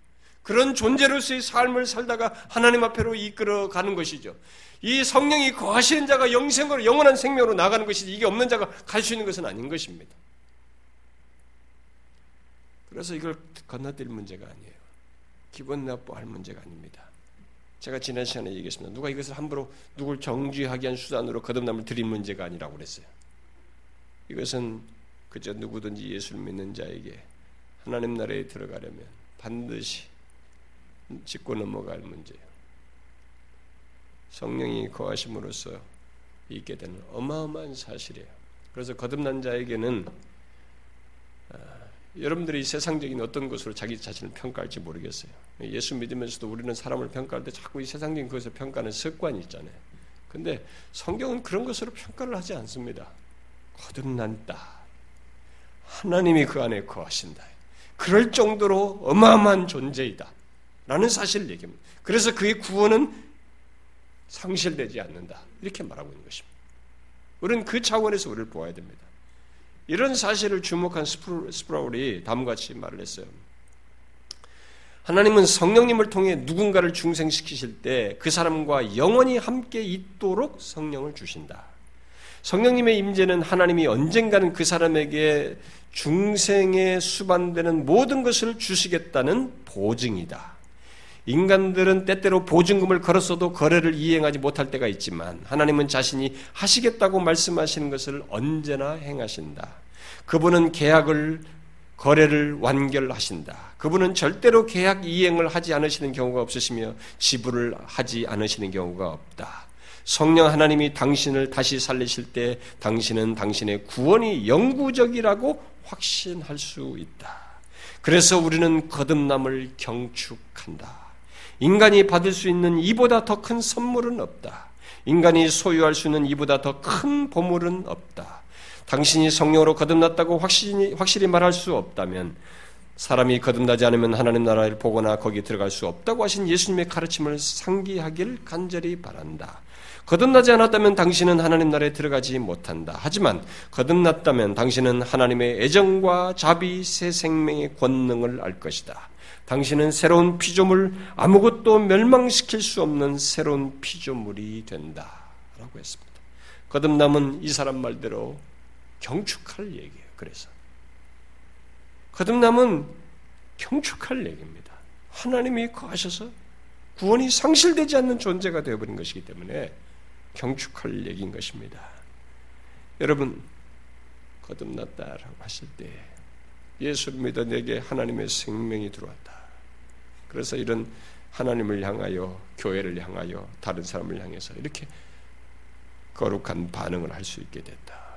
Speaker 1: 그런 존재로서의 삶을 살다가 하나님 앞으로 이끌어 가는 것이죠. 이 성령이 거하시는 자가 영생으로 영원한 생명으로 나가는 것이지 이게 없는 자가 갈 수 있는 것은 아닌 것입니다. 그래서 이걸 건너뛸 문제가 아니에요. 기분 나빠할 문제가 아닙니다. 제가 지난 시간에 얘기했습니다. 누가 이것을 함부로 누굴 정죄하기 위한 수단으로 거듭남을 드린 문제가 아니라고 그랬어요. 이것은 그저 누구든지 예수를 믿는 자에게 하나님 나라에 들어가려면 반드시 짚고 넘어갈 문제예요. 성령이 거하심으로써 있게 되는 어마어마한 사실이에요. 그래서 거듭난 자에게는 아, 여러분들이 세상적인 어떤 것으로 자기 자신을 평가할지 모르겠어요. 예수 믿으면서도 우리는 사람을 평가할 때 자꾸 이 세상적인 것을 평가하는 습관이 있잖아요. 근데 성경은 그런 것으로 평가를 하지 않습니다. 거듭난 다. 하나님이 그 안에 거하신다. 그럴 정도로 어마어마한 존재이다. 라는 사실을 얘기합니다. 그래서 그의 구원은 상실되지 않는다. 이렇게 말하고 있는 것입니다. 우리는 그 차원에서 우리를 보아야 됩니다. 이런 사실을 주목한 스프라울이 다음과 같이 말을 했어요. 하나님은 성령님을 통해 누군가를 중생시키실 때 그 사람과 영원히 함께 있도록 성령을 주신다. 성령님의 임재는 하나님이 언젠가는 그 사람에게 중생에 수반되는 모든 것을 주시겠다는 보증이다. 인간들은 때때로 보증금을 걸었어도 거래를 이행하지 못할 때가 있지만 하나님은 자신이 하시겠다고 말씀하시는 것을 언제나 행하신다. 그분은 계약을 거래를 완결하신다. 그분은 절대로 계약 이행을 하지 않으시는 경우가 없으시며 지불을 하지 않으시는 경우가 없다. 성령 하나님이 당신을 다시 살리실 때 당신은 당신의 구원이 영구적이라고 확신할 수 있다. 그래서 우리는 거듭남을 경축한다. 인간이 받을 수 있는 이보다 더 큰 선물은 없다. 인간이 소유할 수 있는 이보다 더 큰 보물은 없다. 당신이 성령으로 거듭났다고 확실히, 확실히 말할 수 없다면 사람이 거듭나지 않으면 하나님 나라를 보거나 거기 들어갈 수 없다고 하신 예수님의 가르침을 상기하길 간절히 바란다. 거듭나지 않았다면 당신은 하나님 나라에 들어가지 못한다. 하지만 거듭났다면 당신은 하나님의 애정과 자비, 새 생명의 권능을 알 것이다. 당신은 새로운 피조물, 아무것도 멸망시킬 수 없는 새로운 피조물이 된다. 라고 했습니다. 거듭남은 이 사람 말대로 경축할 얘기예요. 그래서 거듭남은 경축할 얘기입니다. 하나님이 거하셔서 구원이 상실되지 않는 존재가 되어버린 것이기 때문에 경축할 얘기인 것입니다. 여러분 거듭났다라고 하실 때 예수를 믿어 내게 하나님의 생명이 들어왔다. 그래서 이런 하나님을 향하여 교회를 향하여 다른 사람을 향해서 이렇게 거룩한 반응을 할 수 있게 됐다.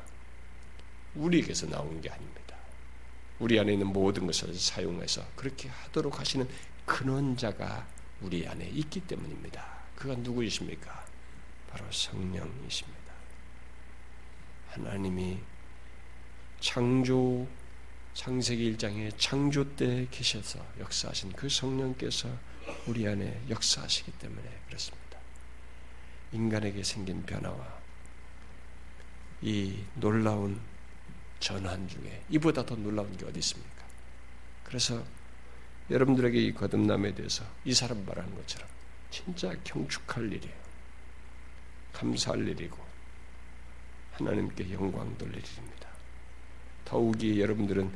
Speaker 1: 우리에게서 나온 게 아닙니다. 우리 안에 있는 모든 것을 사용해서 그렇게 하도록 하시는 근원자가 우리 안에 있기 때문입니다. 그가 누구이십니까? 바로 성령이십니다. 하나님이 창조 창세기 1장에 창조 때 계셔서 역사하신 그 성령께서 우리 안에 역사하시기 때문에 그렇습니다. 인간에게 생긴 변화와 이 놀라운 전환 중에 이보다 더 놀라운 게 어디 있습니까? 그래서 여러분들에게 이 거듭남에 대해서 이 사람 말하는 것처럼 진짜 경축할 일이에요. 감사할 일이고 하나님께 영광 돌릴 일입니다. 더욱이 여러분들은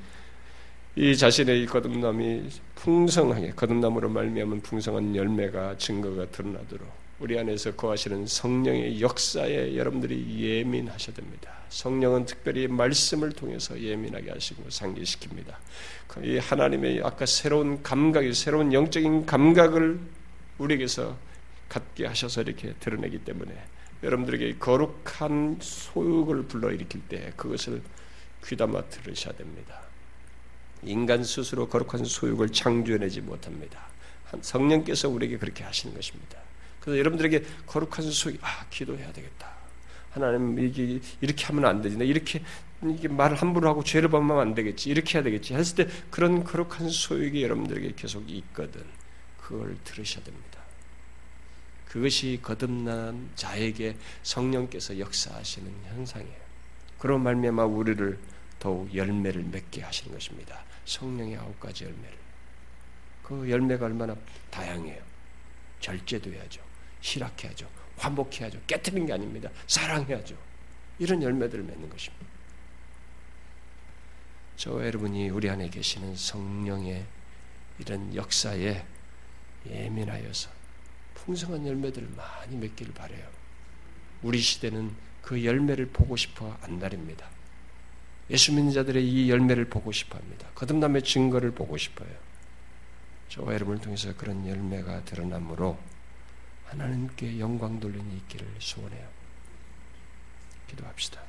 Speaker 1: 이 자신의 거듭남이 풍성하게 거듭남으로 말미암은 풍성한 열매가 증거가 드러나도록 우리 안에서 거하시는 성령의 역사에 여러분들이 예민하셔야 됩니다. 성령은 특별히 말씀을 통해서 예민하게 하시고 상기시킵니다. 이 하나님의 아까 새로운 감각이 새로운 영적인 감각을 우리에게서 갖게 하셔서 이렇게 드러내기 때문에 여러분들에게 거룩한 소욕을 불러일으킬 때 그것을 귀담아 들으셔야 됩니다. 인간 스스로 거룩한 소욕을 창조해내지 못합니다. 성령께서 우리에게 그렇게 하시는 것입니다. 그래서 여러분들에게 거룩한 소욕, 아, 기도해야 되겠다. 하나님, 이게, 이렇게 하면 안 되지. 이렇게, 이게 말을 함부로 하고 죄를 범하면 안 되겠지. 이렇게 해야 되겠지. 했을 때 그런 거룩한 소욕이 여러분들에게 계속 있거든. 그걸 들으셔야 됩니다. 그것이 거듭난 자에게 성령께서 역사하시는 현상이에요. 그런 말미암아 우리를 더욱 열매를 맺게 하시는 것입니다. 성령의 아홉 가지 열매를. 그 열매가 얼마나 다양해요. 절제도 해야죠. 실학해야죠. 환복해야죠. 깨뜨린 게 아닙니다. 사랑해야죠. 이런 열매들을 맺는 것입니다. 저 여러분이 우리 안에 계시는 성령의 이런 역사에 예민하여서 풍성한 열매들을 많이 맺기를 바래요. 우리 시대는 그 열매를 보고 싶어 안달입니다. 예수 믿는 자들의 이 열매를 보고 싶어 합니다. 거듭남의 증거를 보고 싶어요. 저와 여러분을 통해서 그런 열매가 드러남으로 하나님께 영광 돌림이 있기를 소원해요. 기도합시다.